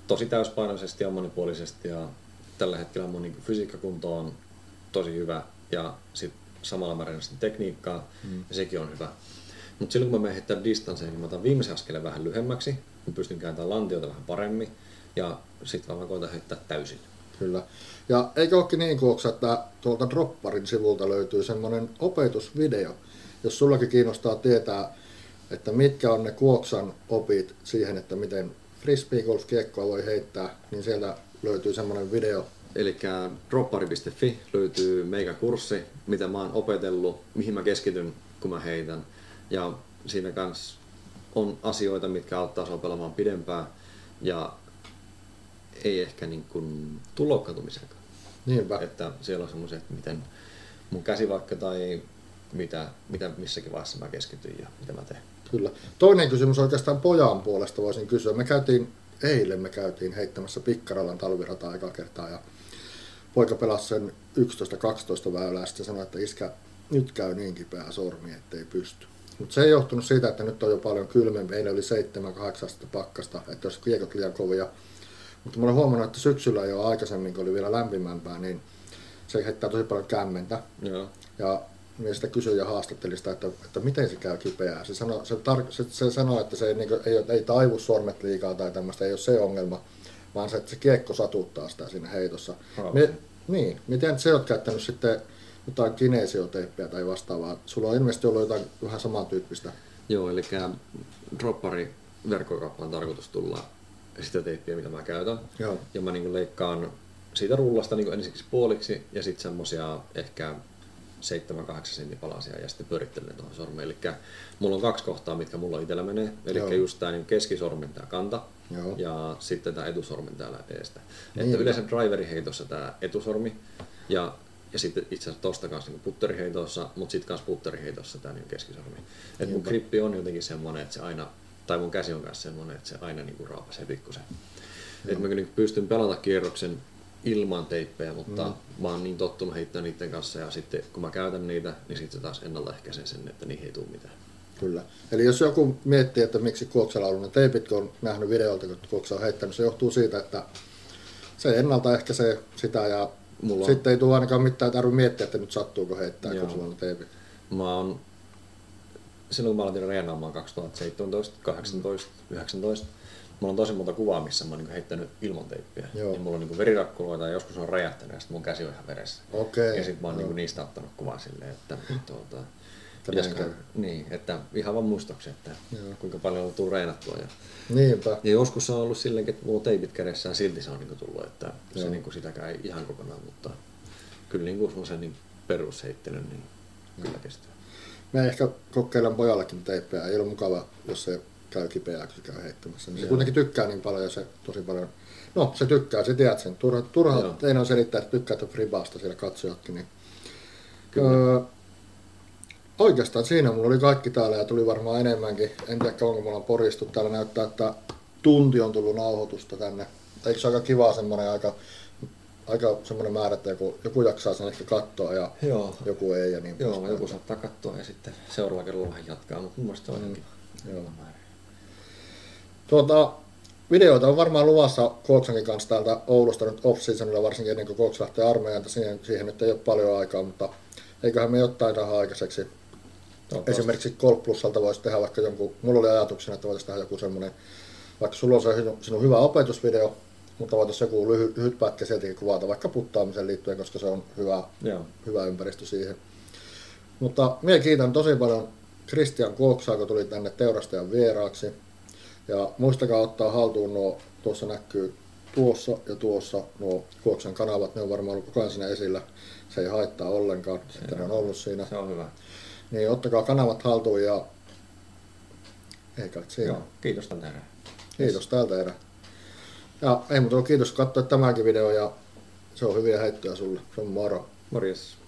tosi täyspainoisesti ja monipuolisesti ja tällä hetkellä mun niin kuin fysiikkakunto on tosi hyvä ja sit samalla mä reenasin tekniikkaa Mm. ja sekin on hyvä. Mutta silloin kun mä menen heittää distansseja, niin mä otan viimeisen askeleen vähän lyhyemmäksi, mä pystyn kääntämään lantiota vähän paremmin ja sitten mä koitan heittää täysin. Kyllä. Ja eikö olekin niin kuoksa, että tuolta Dropparin sivulta löytyy semmoinen opetusvideo, jos sullakin kiinnostaa tietää, että mitkä on ne Kuoksan opit siihen, että miten frisbeegolf-kiekkoa voi heittää, niin sieltä löytyy semmoinen video. Eli droppari.fi löytyy meikä kurssi, mitä mä oon opetellut, mihin mä keskityn, kun mä heitän. Ja siinä kanssa on asioita, mitkä auttaa sua pelaamaan pidempään ja ei ehkä niin kuin tulokkautumisenkaan. Niinpä. Että siellä on semmoisia, että miten mun käsi vaikka tai mitä, mitä missäkin vaiheessa mä keskityn ja mitä mä teen. Kyllä. Toinen kysymys oikeastaan pojan puolesta voisin kysyä. Me käytiin, eilen me käytiin heittämässä Pikkaralan talvirataa eka kertaa ja poika pelasi sen 11-12 väylää ja sitten sanoi, että iskä, nyt käy niin kipeä sormi, ettei pysty. Mutta se ei johtunut siitä, että nyt on jo paljon kylmempi, eilen oli 7-8 astetta pakkasta, että jos kiekot liian kovia. Mutta mä olen huomannut, että syksyllä jo aikaisemmin, kun oli vielä lämpimämpää, niin se heittää tosi paljon kämmentä. Joo. Ja minä sitä kysyin ja haastattelin sitä, että, että miten se käy kipeää. Se sanoi, se, tar- se, se sanoi että se ei, niin ei, ei taivu sormet liikaa tai tämmöistä, ei ole se ongelma, vaan se, että se kiekko satuttaa sitä siinä heitossa. Joo. Me, niin, miten sä oot käyttänyt sitten jotain kinesioteippiä tai vastaavaa. Sulla on ilmeisesti ollut jotain vähän samantyyppistä. Joo, eli droppari verkkokauppaan tarkoitus tulla sitä teippiä, mitä mä käytän. Joo. Ja mä niin leikkaan siitä rullasta niin ensiksi puoliksi ja sitten semmosia ehkä 7-8 sentin palasia ja sitten pyörittelen tuohon sormeen. Eli mulla on kaksi kohtaa, mitkä mulla itsellä menee. Eli just tämä niin keskisormen tämä kanta Joo. ja sitten tämä etusormen täällä edestä. Niin. Että yleensä driveriheitossa tämä etusormi ja, ja sitten itse asiassa tosta kanssa niin putteriheitossa, mutta sitten kanssa putteriheitossa tämä niin keskisormi. Et mun grippi on jotenkin semmoinen, että se aina, tai mun käsi on kanssa semmoinen, että se aina niin raapasee pikkusen. Että mä niin pystyn pelata kierroksen ilman teippejä, mutta mm. mä oon niin tottunut heittämään niiden kanssa ja sitten kun mä käytän niitä, niin sitten taas ennaltaehkäisee sen, että niihin ei tule mitään. Kyllä. Eli jos joku miettii, että miksi Kuoksella on ollut ne teipit, kun on nähnyt videolta, kun Kuoksa on heittänyt, se johtuu siitä, että se ennaltaehkäisee sitä ja Mulla on- sitten ei tule ainakaan mitään tarvitse miettiä, että nyt sattuuko heittää, Joo. kun sulla on ne teipit. Mä oon, silloin kun mä aloitin reenaamaan 2017, 18, 19, mulla on tosi monta kuvaa, missä mä oon niin heittänyt ilman teippiä. Joo. Ja mulla on niin verirakkuloita ja joskus on räjähtänyt ja sitten mun käsi on ihan veressä. Okei. Ja sitten mä oon niin niistä ottanut kuvan silleen, että tuota, pitäisikö, niin, että ihan vaan muistoksi, että Joo. kuinka paljon on tullut reenattua. Ja, Niinpä. ja joskus se on ollut silleen, että mulla on teipit kädessä ja silti se on niin tullut, että se Joo. niin sitäkään ei ihan kokonaan, mutta kyllä niin kuin sen niin perusheittely, niin kyllä kestää. Me ehkä kokeilen pojallekin teippejä. Ei ole mukava, jos se käy kipeää, kun se käy heittämässä. Niin se kuitenkin tykkää niin paljon ja se tosi paljon... No, se tykkää, se tiedät sen. Turha, turha Joo. teidän on selittää, että tykkäätte Fribasta siellä katsojatkin. Niin. Kyllä. Öö, oikeastaan siinä mulla oli kaikki täällä ja tuli varmaan enemmänkin. En tiedä kauanko mulla on poristu. Täällä näyttää, että tunti on tullut nauhoitusta tänne. Eikö se aika kiva semmoinen aika, aika semmoinen määrä, että joku, joku jaksaa sen ehkä katsoa ja Joo. joku ei ja niin Joo, poispäin. joku saattaa katsoa ja sitten seuraavalla kerralla vähän jatkaa, mutta mun mielestä on kiva. Joo. Määrä. Tuota, videoita on varmaan luvassa Kooksankin kanssa täältä Oulusta nyt off-seasonilla, varsinkin ennen kuin Kooks lähtee armeijaan, että siihen, siihen nyt ei ole paljon aikaa, mutta eiköhän me jotain saada aikaiseksi. Toivottavasti. Esimerkiksi Gold Plusalta voisi tehdä vaikka jonkun, mulla oli ajatuksena, että voitaisiin tehdä joku semmoinen, vaikka sulla on se sinun hyvä opetusvideo, mutta voitaisiin joku lyhyt, lyhyt pätkä sieltäkin kuvata vaikka puttaamiseen liittyen, koska se on hyvä, Joo. hyvä ympäristö siihen. Mutta minä kiitän tosi paljon Christian Kuoksaa, kun tuli tänne teurastajan vieraaksi. Ja muistakaa ottaa haltuun nuo, tuossa näkyy tuossa ja tuossa nuo Kuoksan kanavat, ne on varmaan ollut koko ajan siinä esillä. Se ei haittaa ollenkaan, että ne on ollut siinä. Se on hyvä. Niin ottakaa kanavat haltuun ja ei kai siinä. Joo, kiitos tän herran. Kiitos tältä erää. Ja ei muuta kiitos kun katsoit tämänkin video ja se on hyviä heittoja sulle. Se on moro. Morjes.